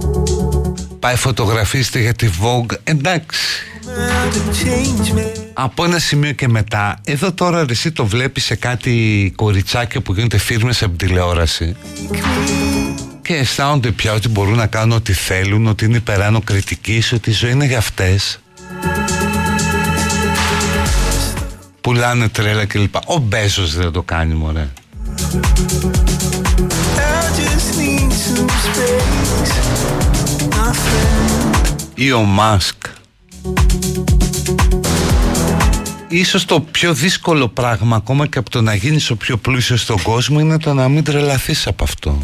Πάει φωτογραφίστε για τη Vogue. Εντάξει. Από ένα σημείο και μετά εδώ τώρα εσύ το βλέπεις σε κάτι κοριτσάκια που γίνονται φίρμες από τηλεόραση. Και αισθάνονται πια ότι μπορούν να κάνουν ό,τι θέλουν ότι είναι υπεράνω κριτικής ότι η ζωή είναι για αυτές. Πουλάνε τρέλα κλπ. Ο Μπέζος δεν το κάνει μωρέ. Ή ο Μάσκ. Ίσως το πιο δύσκολο πράγμα ακόμα και από το να γίνεις ο πιο πλούσιος στον κόσμο είναι το να μην τρελαθείς από αυτό.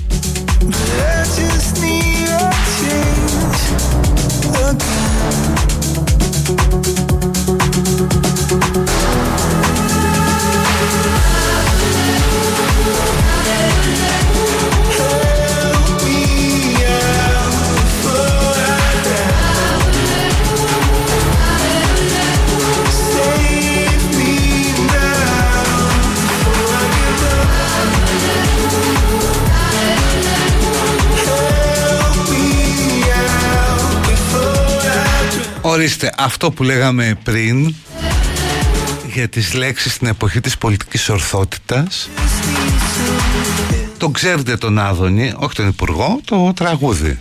Ορίστε, αυτό που λέγαμε πριν για τις λέξεις στην εποχή της πολιτικής ορθότητας. Το ξέρετε τον Άδωνη, όχι τον Υπουργό, το τραγούδι.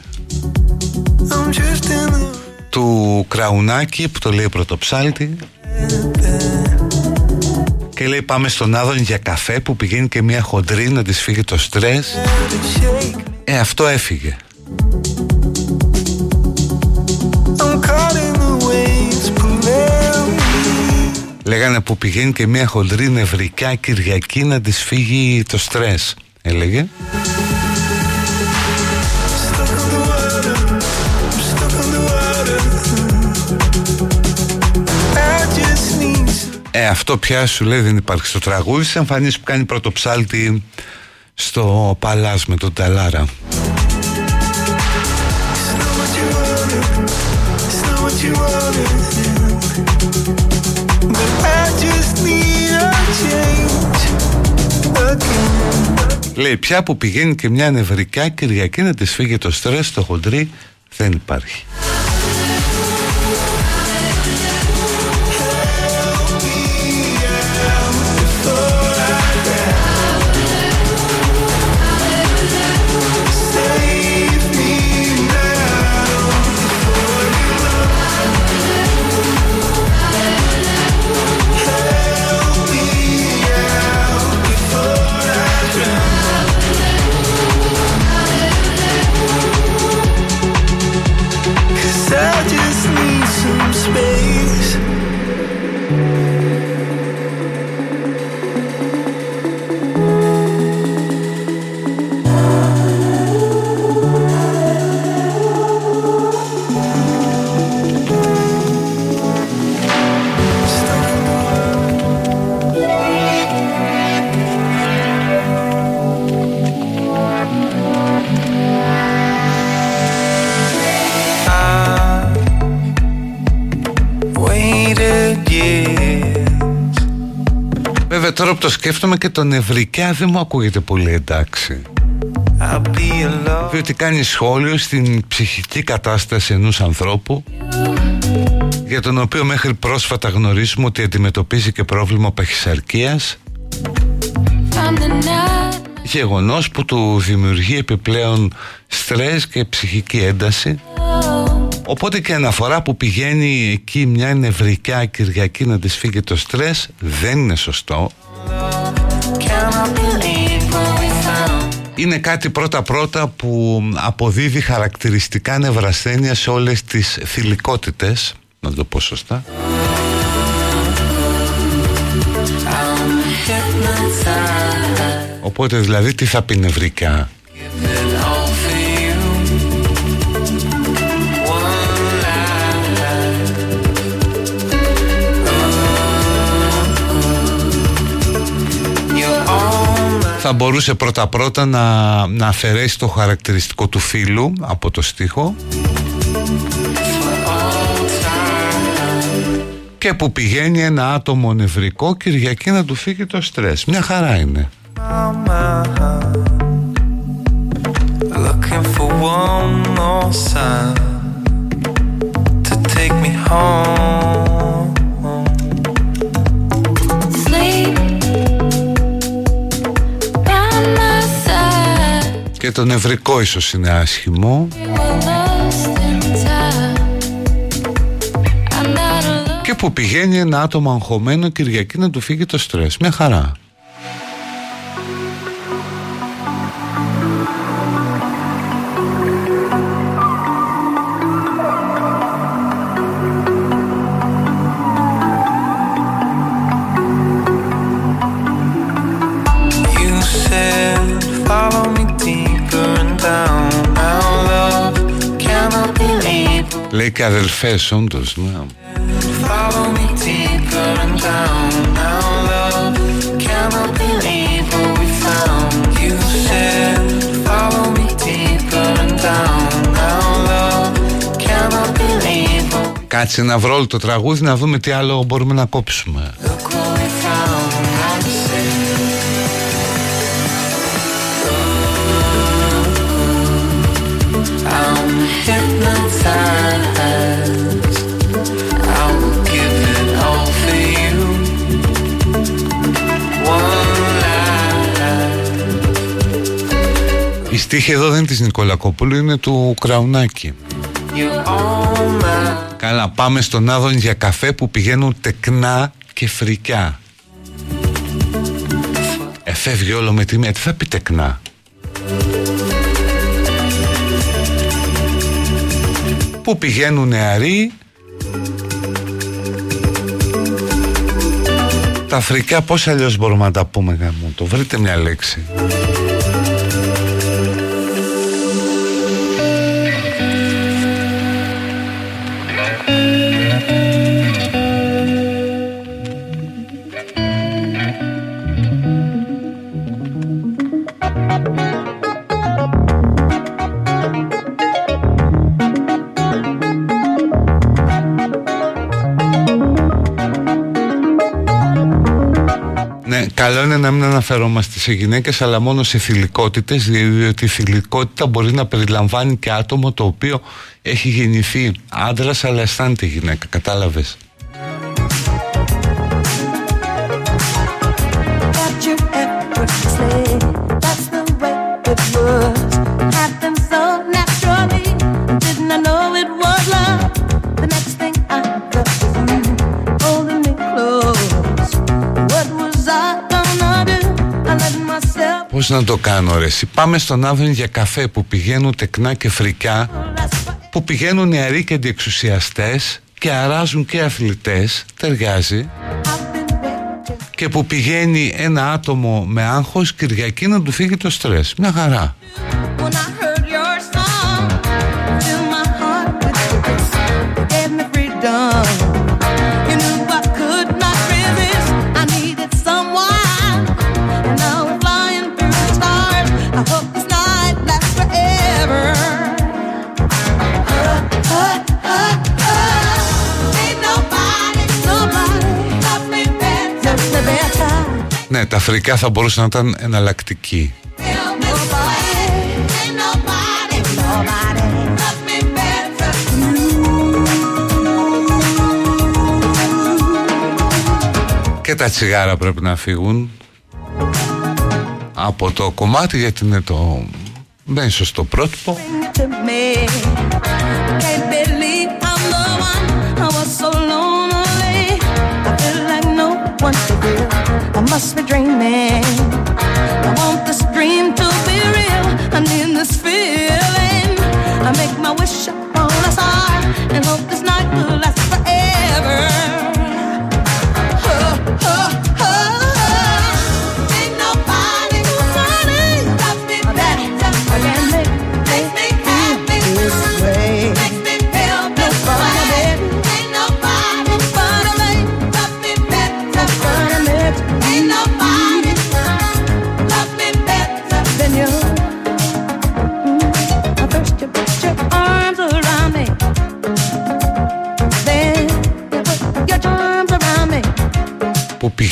Του Κραουνάκη που το λέει πρωτοψάλτη. Και λέει πάμε στον Άδωνη για καφέ που πηγαίνει και μια χοντρή να της φύγει το στρες Ε αυτό έφυγε Λέγανε που πηγαίνει και μια χοντρή νευρικά Κυριακή να της φύγει το στρες. Έλεγε. Ε, αυτό πια σου λέει δεν υπάρχει. Στο τραγούδι Σε εμφανίσεις που κάνει πρωτοψάλτη στο Παλάς με τον Ταλάρα Λέει πια που πηγαίνει και μια νευρικά Κυριακή να της φύγει το στρες στο χοντρί δεν υπάρχει το σκέφτομαι και το νευρικά δεν μου ακούγεται πολύ εντάξει. Διότι κάνει σχόλιο στην ψυχική κατάσταση ενός ανθρώπου για τον οποίο μέχρι πρόσφατα γνωρίζουμε ότι αντιμετωπίζει και πρόβλημα παχυσαρκίας. Γεγονός που του δημιουργεί επιπλέον στρες και ψυχική ένταση. Οπότε και αναφορά που πηγαίνει εκεί μια νευρικά Κυριακή να της φύγει το στρες δεν είναι σωστό είναι κάτι πρώτα πρώτα που αποδίδει χαρακτηριστικά νευρασθένεια σε όλες τις θηλυκότητες. Να το πω σωστά. Οπότε δηλαδή τι θα πει νευρικά; Θα μπορούσε πρώτα πρώτα να, να αφαιρέσει το χαρακτηριστικό του φίλου από το στίχο. Και που πηγαίνει ένα άτομο νευρικό Κυριακή να του φύγει το στρες. Μια χαρά είναι. Looking Και το νευρικό ίσως είναι άσχημο Και που που πηγαίνει ένα άτομο αγχωμένο Κυριακή να του φύγει το στρες. Μια χαρά. Λέει και αδελφές όντως, ναι. Κάτσε να βρω όλο το τραγούδι να δούμε τι άλλο μπορούμε να κόψουμε. Η στίχη εδώ δεν είναι της Νικολακόπουλου, είναι του Κραουνάκη. Καλά, πάμε στον Άδων για καφέ που πηγαίνουν τεκνά και φρικιά. Εφεύγει όλο με τη μία. Τι θα πει τεκνά; Πού πηγαίνουν νεαροί; Τα φρικά πώς αλλιώς μπορούμε να τα πούμε γάμο Το βρείτε μια λέξη είναι να μην αναφερόμαστε σε γυναίκες αλλά μόνο σε θηλυκότητες διότι η θηλυκότητα μπορεί να περιλαμβάνει και άτομο το οποίο έχει γεννηθεί άντρας αλλά αισθάνεται γυναίκα, κατάλαβες; Πώς να το κάνω ρε Πάμε στον Άδων για καφέ που πηγαίνουν τεκνά και φρικιά Που πηγαίνουν νεαροί και αντιεξουσιαστές Και αράζουν και αθλητές. Ταιριάζει. Και που πηγαίνει ένα άτομο με άγχος Κυριακή να του φύγει το στρες. Μια χαρά τα Αφρικά θα μπορούσε να ήταν εναλλακτική. Και τα τσιγάρα πρέπει να φύγουν από το κομμάτι γιατί είναι το δεν σωστό πρότυπο. Must be dreaming. I want this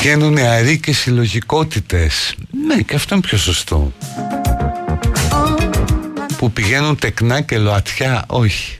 που πηγαίνουν νεαροί και συλλογικότητες. Ναι και αυτό είναι πιο σωστό. Που πηγαίνουν τεκνά και λοατιά όχι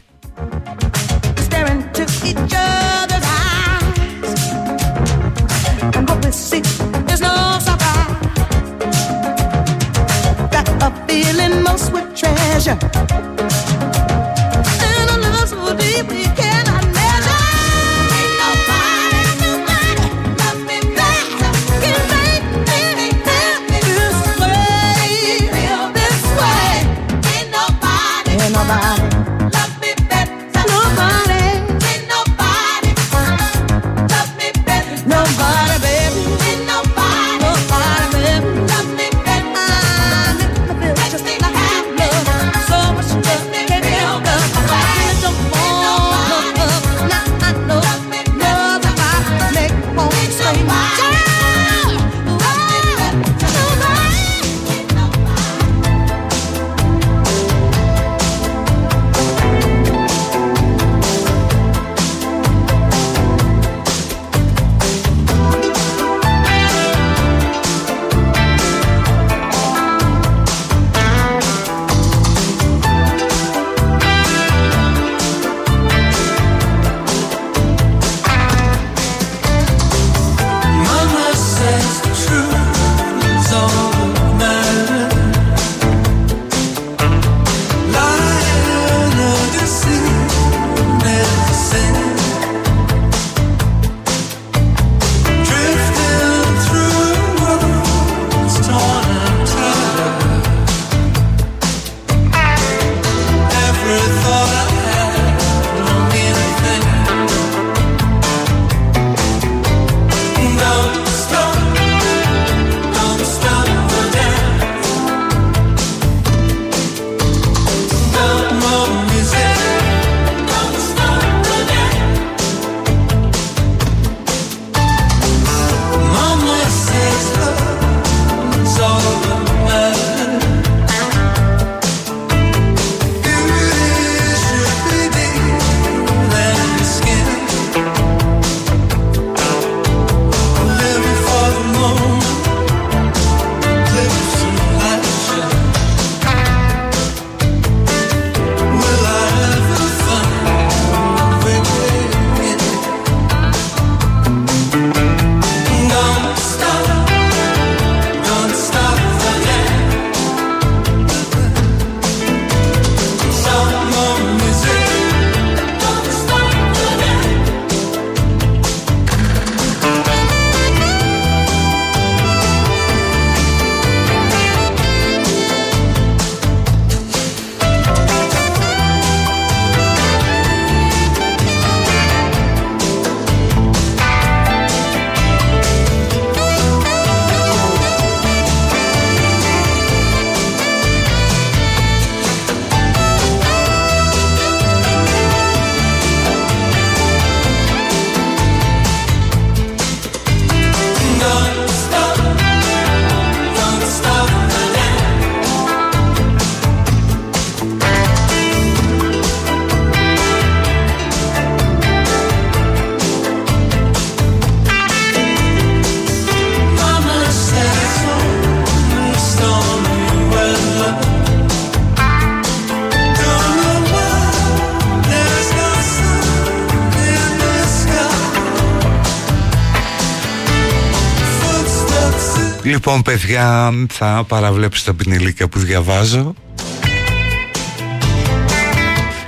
Λοιπόν παιδιά θα παραβλέψω τα πινελίκια που διαβάζω.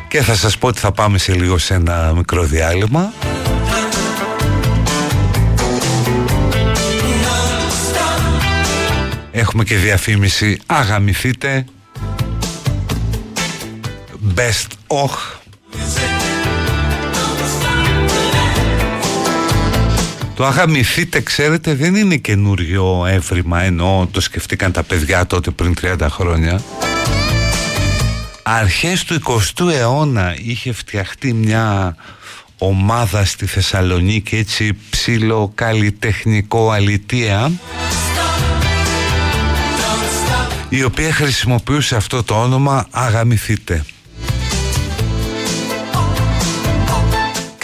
Και θα σας πω ότι θα πάμε σε λίγο σε ένα μικρό διάλειμμα. Έχουμε και διαφήμιση Αγαμηθείτε Best Och Το αγαμηθείτε ξέρετε δεν είναι καινούριο έβριμα ενώ το σκεφτήκαν τα παιδιά τότε πριν 30 χρόνια. Αρχές του 20ου αιώνα είχε φτιαχτεί μια ομάδα στη Θεσσαλονίκη έτσι ψήλο καλλιτεχνικό αλητία η οποία χρησιμοποιούσε αυτό το όνομα Αγαμηθείτε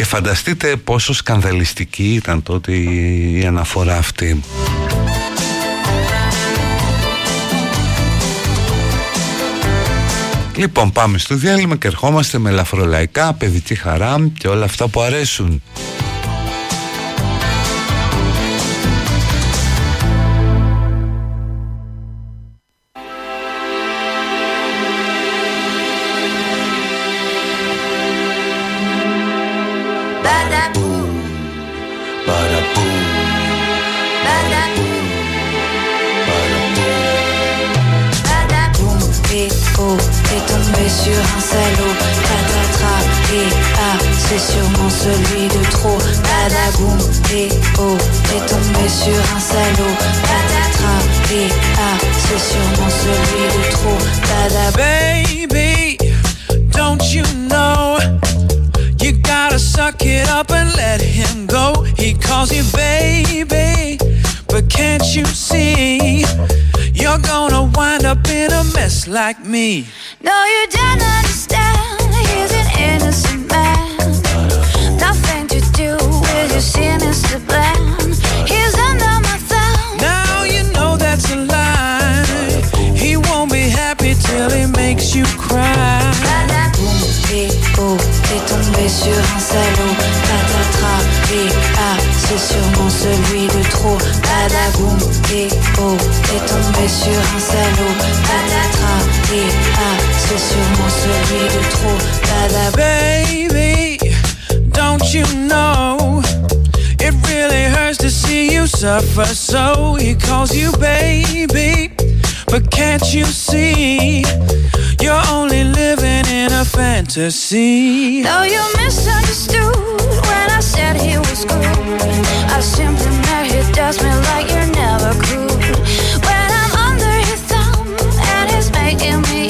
και φανταστείτε πόσο σκανδαλιστική ήταν τότε η αναφορά αυτή. Λοιπόν πάμε στο διάλειμμα και ερχόμαστε με ελαφρολαϊκά, παιδική χαρά και όλα αυτά που αρέσουν a fantasy. No, you misunderstood when I said he was cool. I simply met he does me like you're never cool. When I'm under his thumb and he's making me.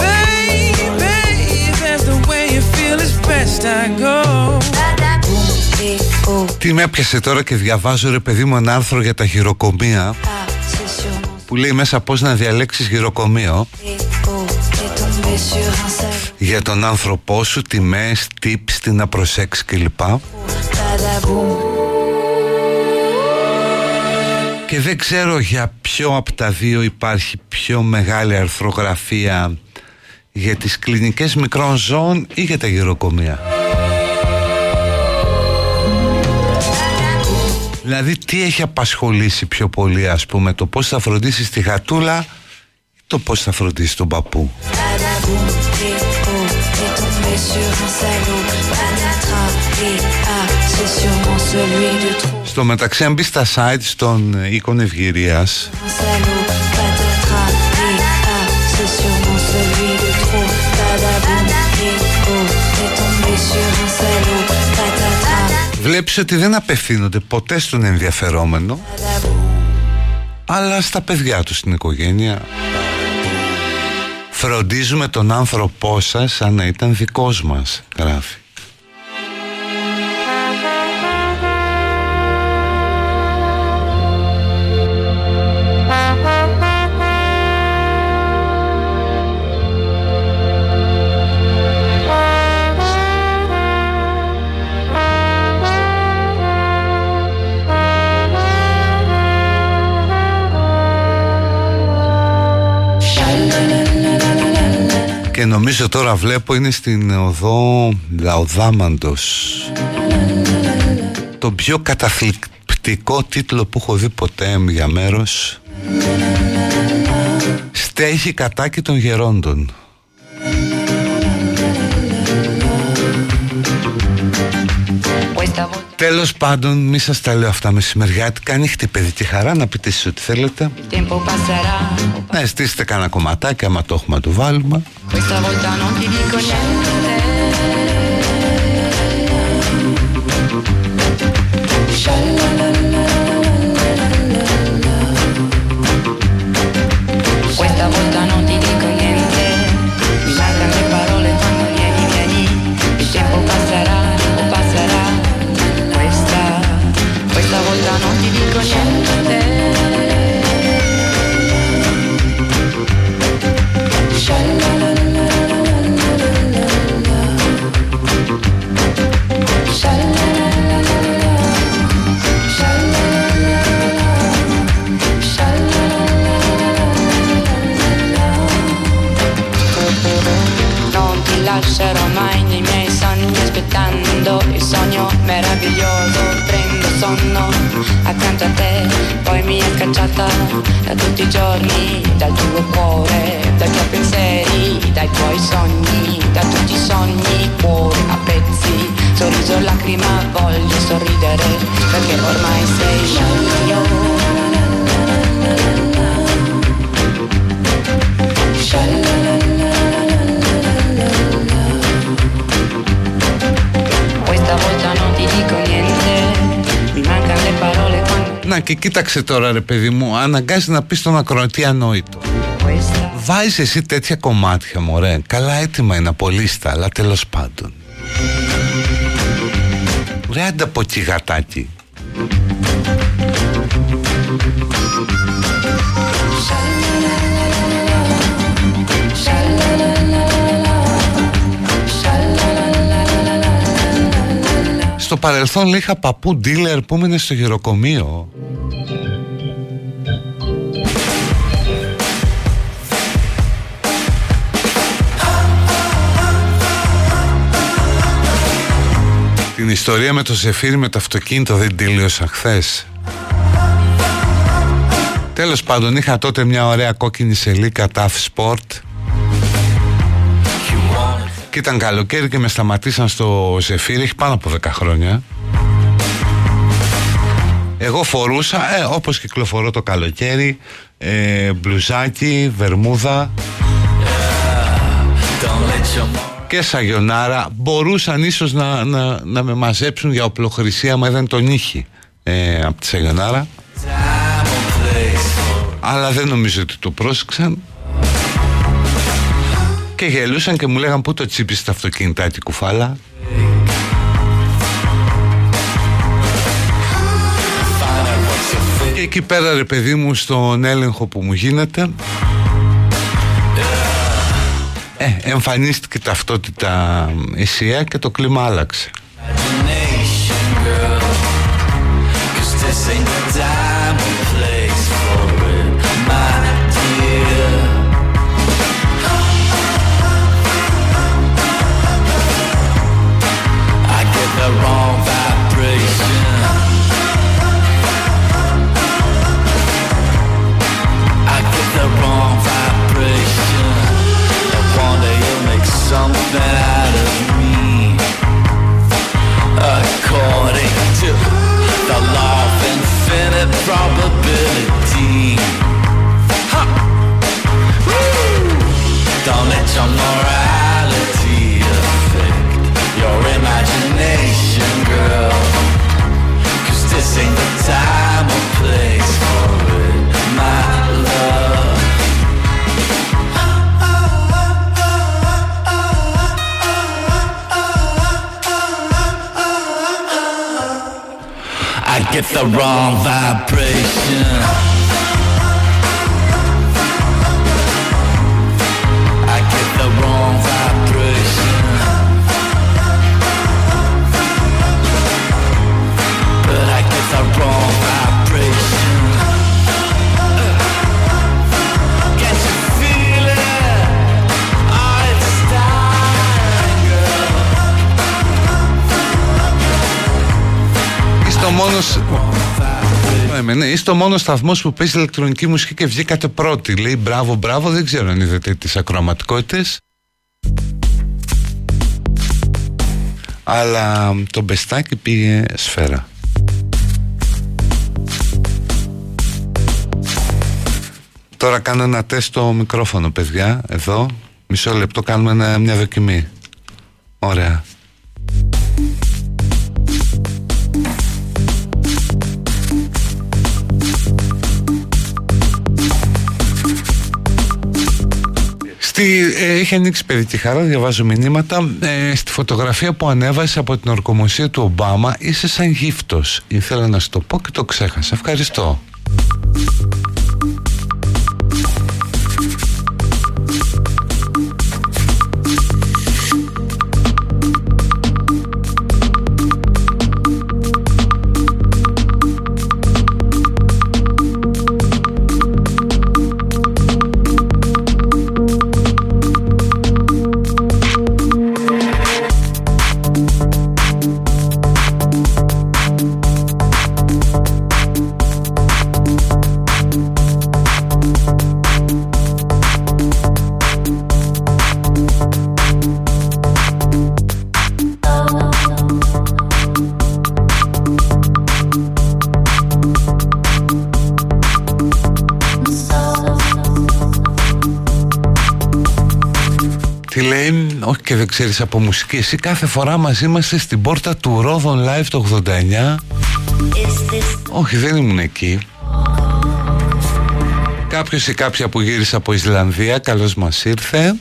Baby, if that's the way you feel, it's best I go. Oh, Τι με έπιασε τώρα και διαβάζω ρε παιδί μου ένα άρθρο για τα χειροκομεία ah, c'est sûrement που λέει μέσα πώς να διαλέξεις χειροκομείο για τον άνθρωπό σου, τιμές, tips, τι να προσέξεις κλπ. Badaboum. Και δεν ξέρω για ποιο από τα δύο υπάρχει πιο μεγάλη αρθρογραφία για τις κλινικές μικρών ζώων ή για τα γεροκομεία. Δηλαδή τι έχει απασχολήσει πιο πολύ ας πούμε το πώς θα φροντίσεις τη γατούλα ή το πώς θα φροντίσεις τον παππού; Στο μεταξύ, αν μπεις στα sites των ε, οίκων ευγυρίας, βλέπεις ότι δεν απευθύνονται ποτέ στον ενδιαφερόμενο, αλλά στα παιδιά τους στην οικογένεια φροντίζουμε τον άνθρωπό σας σαν να ήταν δικός μας γράφει και νομίζω τώρα βλέπω είναι στην οδό Λαοδάμαντος. Το πιο καταθλιπτικό τίτλο που έχω δει ποτέ για μέρος. Στέχει κατά και των γερόντων Τέλος πάντων μη σας τα λέω αυτά μεσημεριάτικα. Ανοίχτε παιδική χαρά να πείτε εσείς ό,τι θέλετε. Να στήσετε κανένα κομματάκι άμα το έχουμε να το βάλουμε. Questa accanto a te poi mi è scacciata da tutti i giorni dal tuo cuore dai tuoi pensieri dai tuoi sogni da tutti i sogni cuore a pezzi sorriso lacrima voglio sorridere perché ormai sei mio Να και κοίταξε τώρα ρε παιδί μου Αναγκάζει να πεις τον ακροατή ανόητο. Questa Βάζεις εσύ τέτοια κομμάτια μωρέ. Καλά έτοιμα είναι απολύστα Αλλά τέλος πάντων. Ρε άντε από εκεί γατάκι Στο παρελθόν λέει, είχα παππού ντίλερ που έμεινε στο γεροκομείο ιστορία με το Ζεφύρι με το αυτοκίνητο δεν τελείωσα χθες. Τέλος πάντων είχα τότε μια ωραία κόκκινη σελίκα TAF Sport και ήταν καλοκαίρι και με σταματήσαν στο Ζεφύρι έχει πάνω από 10 χρόνια. Εγώ φορούσα, ε, όπως κυκλοφορώ το καλοκαίρι ε, μπλουζάκι, βερμούδα και σαγιονάρα μπορούσαν ίσως να, να, να με μαζέψουν για οπλοχρησία μα δεν τον είχε ε, από τη σαγιονάρα. Αλλά δεν νομίζω ότι το πρόσεξαν. Και γελούσαν και μου λέγαν πού το τσίπησε τα αυτοκίνητά κουφάλα; Και εκεί πέρα ρε παιδί μου στον έλεγχο που μου γίνεται ε, εμφανίστηκε ταυτότητα Ισία και το κλίμα άλλαξε get the wrong vibration. Μόνος, ε, λέμε, ναι, είστε ο μόνος σταθμός που παίζει ηλεκτρονική μουσική και βγήκατε πρώτοι. Λέει μπράβο, μπράβο, δεν ξέρω αν είδατε τις ακροαματικότητες. Αλλά το μπεστάκι πήγε σφαίρα. Τώρα κάνω ένα τεστ στο μικρόφωνο, παιδιά. Εδώ. Μισό λεπτό κάνουμε μια δοκιμή. Ωραία. Στη, ε, είχε ανοίξει παιδική χαρά, διαβάζω μηνύματα. Ε, στη φωτογραφία που ανέβασε από την ορκομοσία του Ομπάμα είσαι σαν γύφτος. Ήθελα να σου το πω και το ξέχασα. Ευχαριστώ. Ξέρεις από μουσική. Εσύ κάθε φορά μαζί είμαστε στην πόρτα του Ρόδον Live το 89 Όχι δεν ήμουν εκεί. Κάποιος ή κάποια που γύρισε από Ισλανδία Καλώς μας ήρθε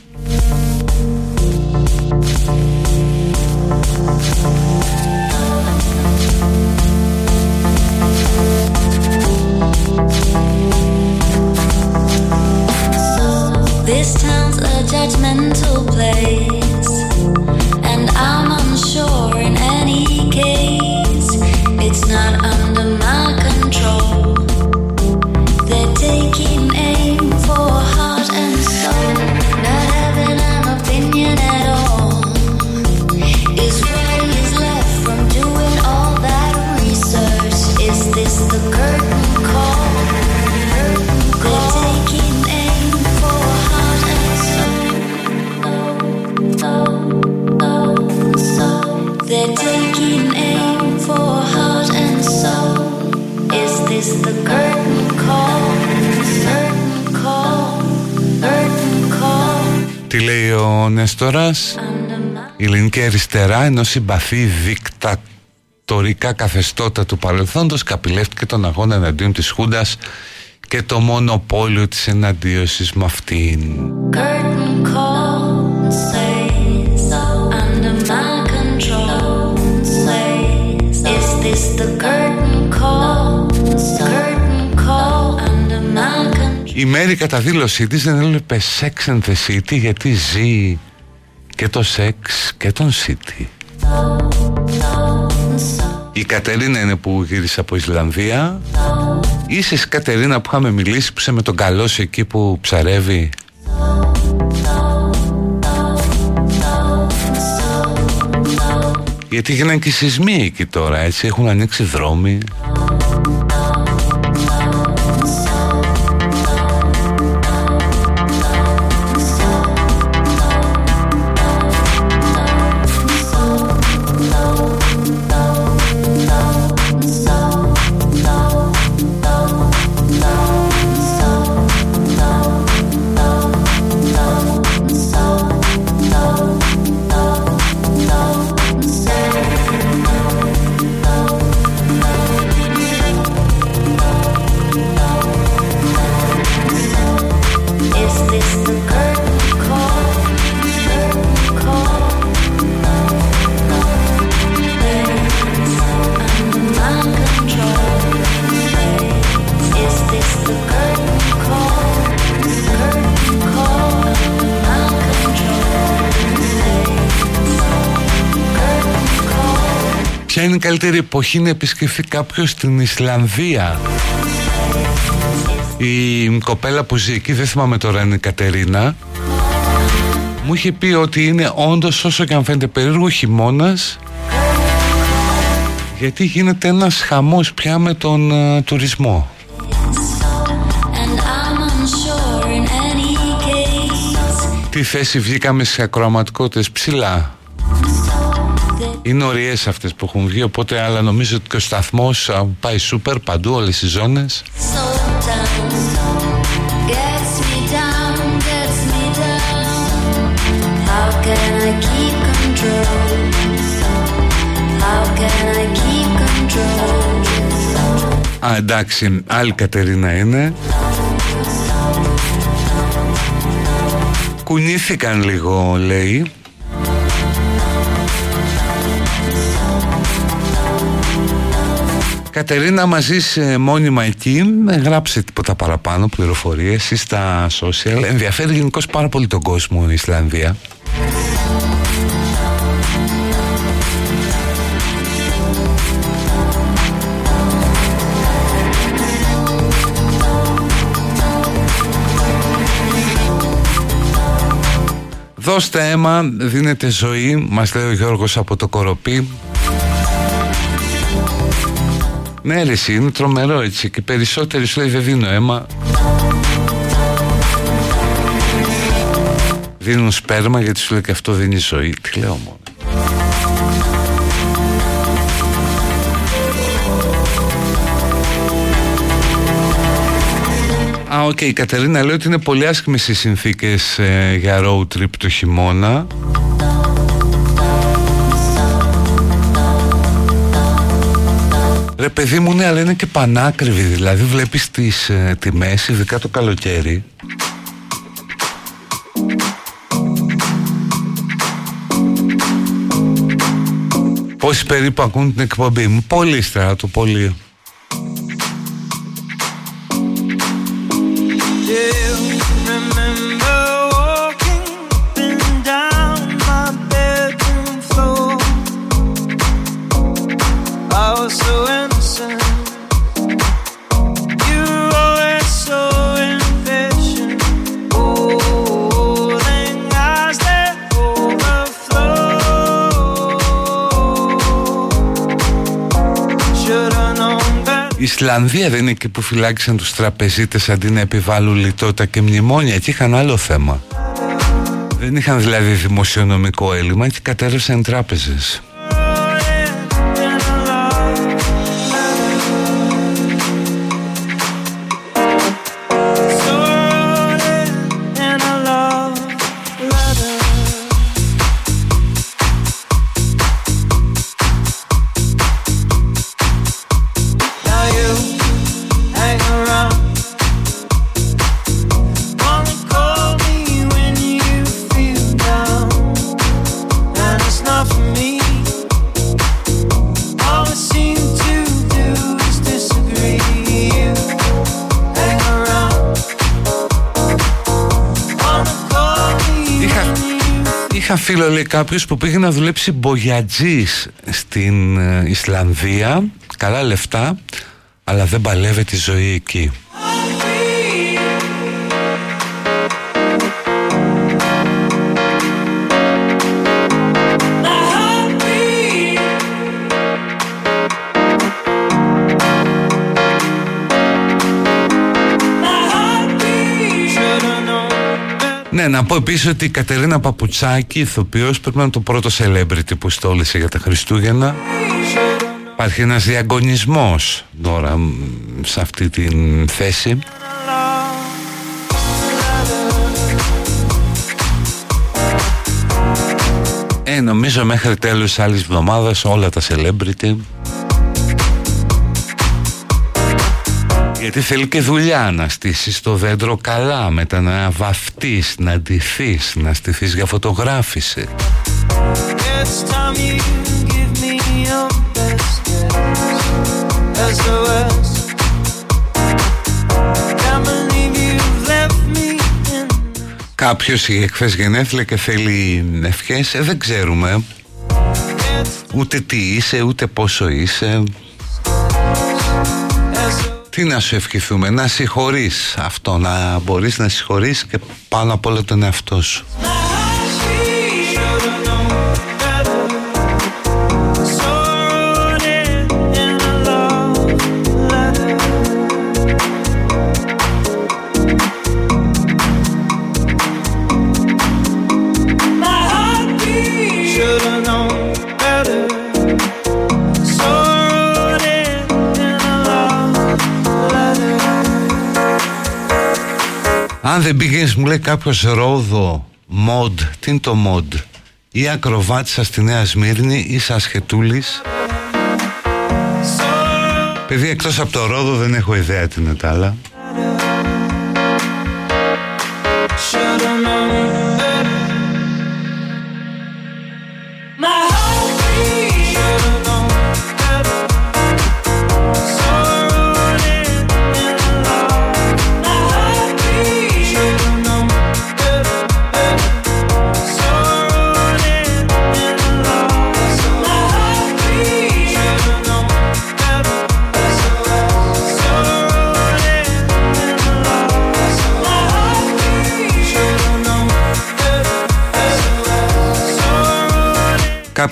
η ελληνική αριστερά ενώ συμπαθεί δικτατορικά καθεστώτα του παρελθόντος καπηλεύτηκε τον αγώνα εναντίον της Χούντας και το μονοπόλιο της εναντίωσης με αυτήν. Η Μέρη κατά δήλωσή της δεν έλεπε Sex and the City γιατί ζει και το σεξ και τον City. Η Κατερίνα είναι που γύρισε από Ισλανδία. Είσαι η Κατερίνα που είχαμε μιλήσει που είσαι με τον καλό εκεί που ψαρεύει. Γιατί γίνανε και σεισμοί εκεί τώρα έτσι έχουν ανοίξει δρόμοι. Καλύτερη εποχή να επισκεφθεί κάποιος στην Ισλανδία η κοπέλα που ζει εκεί δεν θυμάμαι τώρα είναι η Κατερίνα μου είχε πει ότι είναι όντως όσο και αν φαίνεται περίεργο χειμώνας. γιατί γίνεται ένας χαμός πια με τον ε, τουρισμό. Τι θέση βγήκαμε σε ακροαματικότητες ψηλά. Είναι ωριές αυτές που έχουν βγει οπότε αλλά νομίζω ότι και ο σταθμός πάει σούπερ παντού όλες οι ζώνες. Α, εντάξει, άλλη Κατερίνα είναι. Κουνήθηκαν λίγο, λέει. Κατερίνα μαζί σε μόνιμα εκεί. Γράψε τίποτα παραπάνω πληροφορίες ή στα social. Ενδιαφέρει γενικώς πάρα πολύ τον κόσμο η Ισλανδία. Δώστε αίμα, δίνετε ζωή, μας λέει ο Γιώργος από το Κοροπή. Ναι ρε είναι τρομερό έτσι και περισσότεροι σου λέει δεν δίνω αίμα. Δίνουν σπέρμα γιατί σου λέει και αυτό δίνει ζωή. Τι λέω μόνο. Α, οκ, η Κατερίνα λέει ότι είναι πολύ άσχημες οι συνθήκες ε, για road trip το χειμώνα. Ρε παιδί μου, ναι, αλλά είναι και πανάκριβη. Δηλαδή, βλέπεις τις ε, τιμές, ειδικά το καλοκαίρι. Πόσοι περίπου ακούν την εκπομπή μου. Πολύ στράτο, πολύ. Ισλανδία δεν είναι εκεί που φυλάξαν τους τραπεζίτες αντί να επιβάλλουν λιτότητα και μνημόνια. Εκεί είχαν άλλο θέμα. Δεν είχαν δηλαδή δημοσιονομικό έλλειμμα και κατέρευσαν τράπεζες. Φίλο λέει κάποιος που πήγε να δουλέψει μπογιατζής στην ε, Ισλανδία. Καλά λεφτά, αλλά δεν παλεύει τη ζωή εκεί. Ναι, να πω επίσης ότι η Κατερίνα Παπουτσάκη, ηθοποιός, πρέπει να είναι το πρώτο celebrity που στόλισε για τα Χριστούγεννα. Υπάρχει ένας διαγωνισμός τώρα σε αυτή την θέση. Ε, νομίζω μέχρι τέλος άλλης εβδομάδας όλα τα celebrity Γιατί θέλει και δουλειά να στήσεις το δέντρο καλά Μετά να βαφτείς, να ντυθείς, να στηθείς για φωτογράφηση. Κάποιος είχε χθες γενέθλια και θέλει ευχές ε, Δεν ξέρουμε. Ούτε τι είσαι, ούτε πόσο είσαι τι να σου ευχηθούμε, να συγχωρείς αυτό, να μπορείς να συγχωρείς και πάνω απ' όλα τον εαυτό σου. Αν δεν πήγαινε, μου λέει κάποιος ρόδο, μοντ, τι είναι το μοντ, ή ακροβάτησα στη Νέα Σμύρνη ή Σασχετούλης. Παιδί, εκτός από το ρόδο δεν έχω ιδέα τι είναι τα άλλα.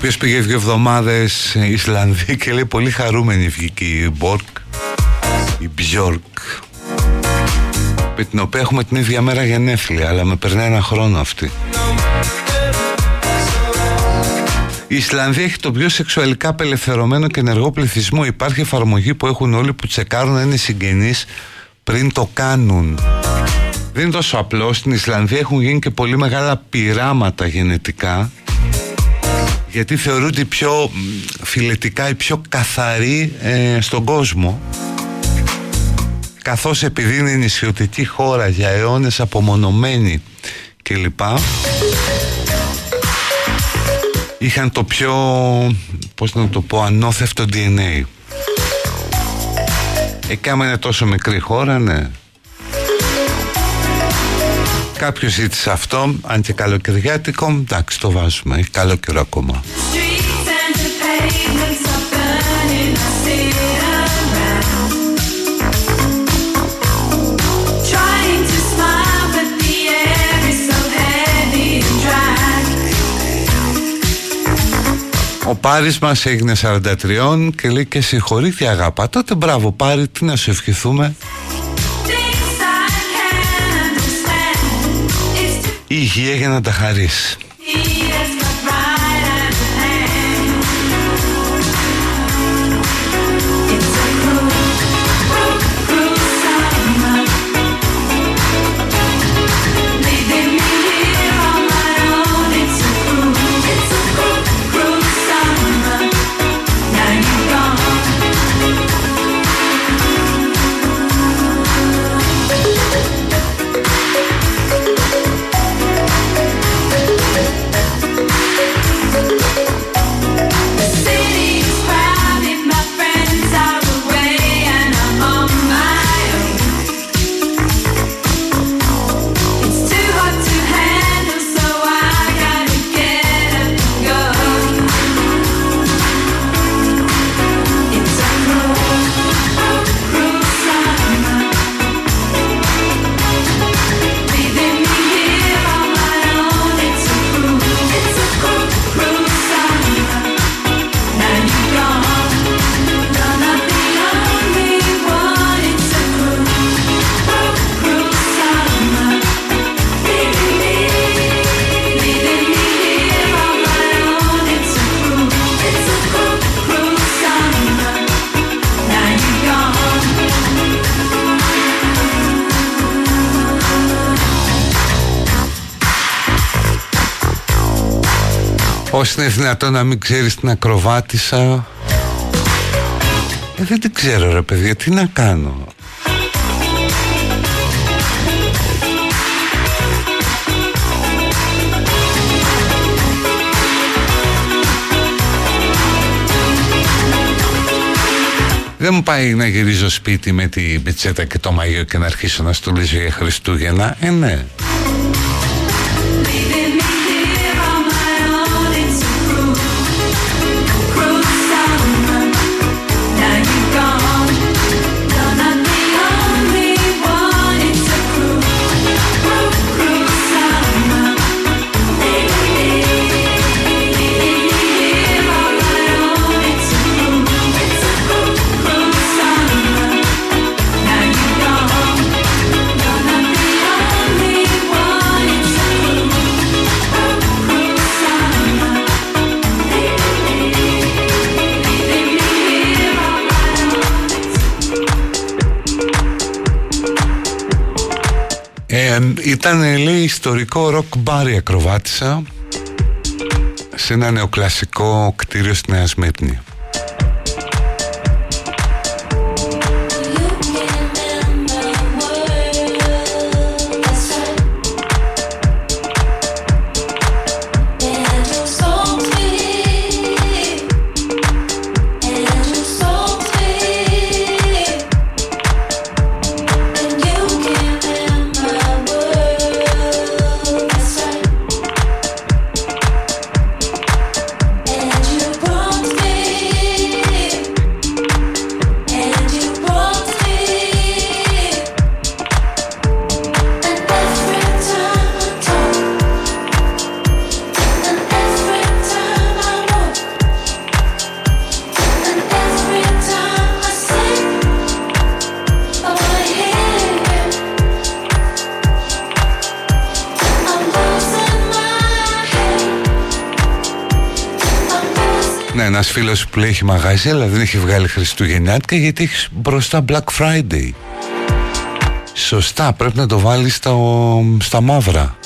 Κάποιος πήγε δύο εβδομάδες Ισλανδία και λέει πολύ χαρούμενη βγήκε η Μπόρκ η Μπιόρκ με την οποία έχουμε την ίδια μέρα γενέθλια αλλά με περνάει ένα χρόνο αυτή η Ισλανδία έχει το πιο σεξουαλικά απελευθερωμένο και ενεργό πληθυσμό. Υπάρχει εφαρμογή που έχουν όλοι που τσεκάρουν να είναι συγγενείς πριν το κάνουν. Δεν είναι τόσο απλό. Στην Ισλανδία έχουν γίνει και πολύ μεγάλα πειράματα γενετικά γιατί θεωρούνται οι πιο φιλετικά, οι πιο καθαροί ε, στον κόσμο. Καθώς επειδή είναι νησιωτική χώρα για αιώνες απομονωμένη κλπ. Είχαν το πιο πώς να το πω ανώθευτο DNA Εκάμε είναι τόσο μικρή χώρα ναι Κάποιος ζήτησε αυτό, αν και καλοκαιριάτικο, εντάξει το βάζουμε, έχει καλό καιρό ακόμα. Ο Πάρης μας έγινε 43 και λέει και συγχωρείτε αγάπα. Τότε μπράβο Πάρη, τι να σου ευχηθούμε. Η υγεία για να τα χαρίσει. Πώς είναι δυνατόν να μην ξέρεις την ακροβάτησα; Ε, Δεν την ξέρω ρε παιδιά Τι να κάνω Δεν μου πάει να γυρίζω σπίτι με τη μπιτσέτα και το μαγείο και να αρχίσω να στολίζω για Χριστούγεννα. Ε, ναι. Ε, ήταν λέει ιστορικό ροκ μπάρ η ακροβάτησα σε ένα νεοκλασικό κτίριο στη Νέα Σμύρνη. Φίλος που λέει έχει μαγαζί αλλά δεν έχει βγάλει Χριστουγεννιάτικα γιατί έχεις μπροστά Black Friday. Σωστά, πρέπει να το βάλεις στα, στα μαύρα.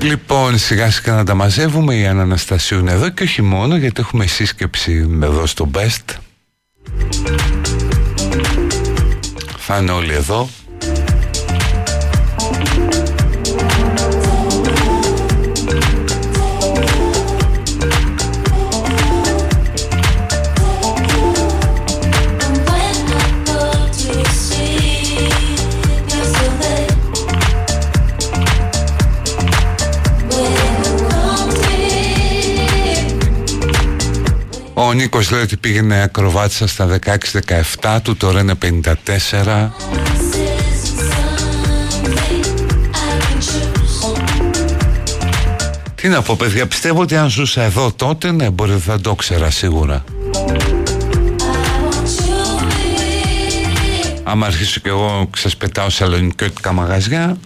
Λοιπόν, σιγά σιγά να τα μαζεύουμε. Η Άννα Αναστασίου είναι εδώ και όχι μόνο γιατί έχουμε σύσκεψη εδώ στο Best. Θα είναι όλοι εδώ Νίκος λέει ότι πήγαινε ακροβάτησα στα 16-17 του, τώρα είναι 54. Τι να πω παιδιά, πιστεύω ότι αν ζούσα εδώ τότε, ναι, μπορεί θα το ξέρα σίγουρα. Άμα αρχίσω κι εγώ ξεσπετάω σε ελληνικιώτικα μαγαζιά,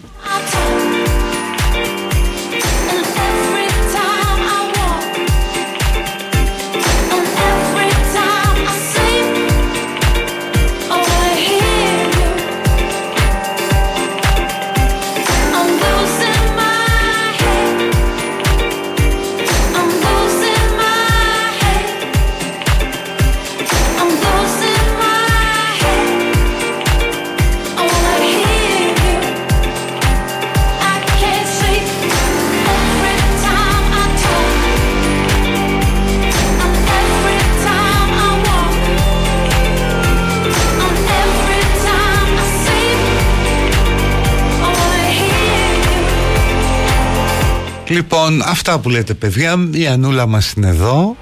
Λοιπόν, αυτά που λέτε παιδιά, η Ανούλα μας είναι εδώ.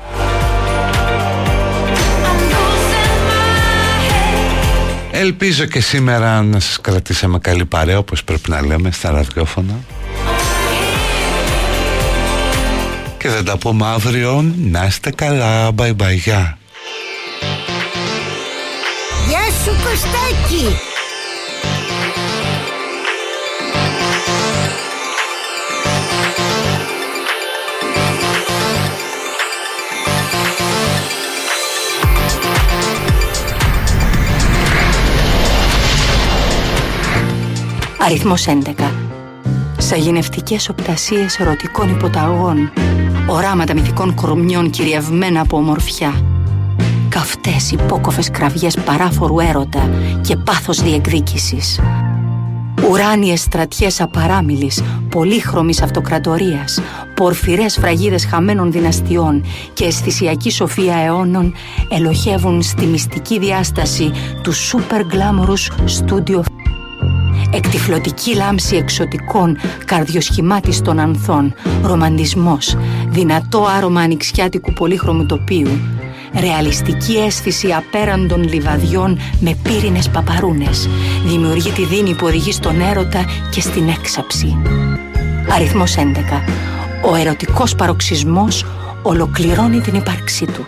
Ελπίζω και σήμερα να σας κρατήσαμε καλή παρέα όπως πρέπει να λέμε στα ραδιόφωνα. Και δεν τα πούμε αύριο. Να είστε καλά. Bye bye. Γεια. Γεια σου Κωστάκη. Αριθμός 11 Σαγηνευτικές οπτασίες ερωτικών υποταγών. Οράματα μυθικών κορμιών κυριευμένα από ομορφιά. Καυτές υπόκοφες κραυγές παράφορου έρωτα και πάθος διεκδίκησης. Ουράνιες στρατιές απαράμιλης, πολύχρωμης αυτοκρατορίας, πορφυρές φραγίδες χαμένων δυναστιών και αισθησιακή σοφία αιώνων ελοχεύουν στη μυστική διάσταση του super glamorous studio Εκτιφλωτική λάμψη εξωτικών, καρδιοσχημάτιστων ανθών, ρομαντισμός, δυνατό άρωμα ανοιξιάτικου πολύχρωμου τοπίου, ρεαλιστική αίσθηση απέραντων λιβαδιών με πύρινες παπαρούνες, δημιουργεί τη δίνη που οδηγεί στον έρωτα και στην έξαψη. Αριθμός 11. Ο ερωτικός παροξισμός ολοκληρώνει την ύπαρξή του.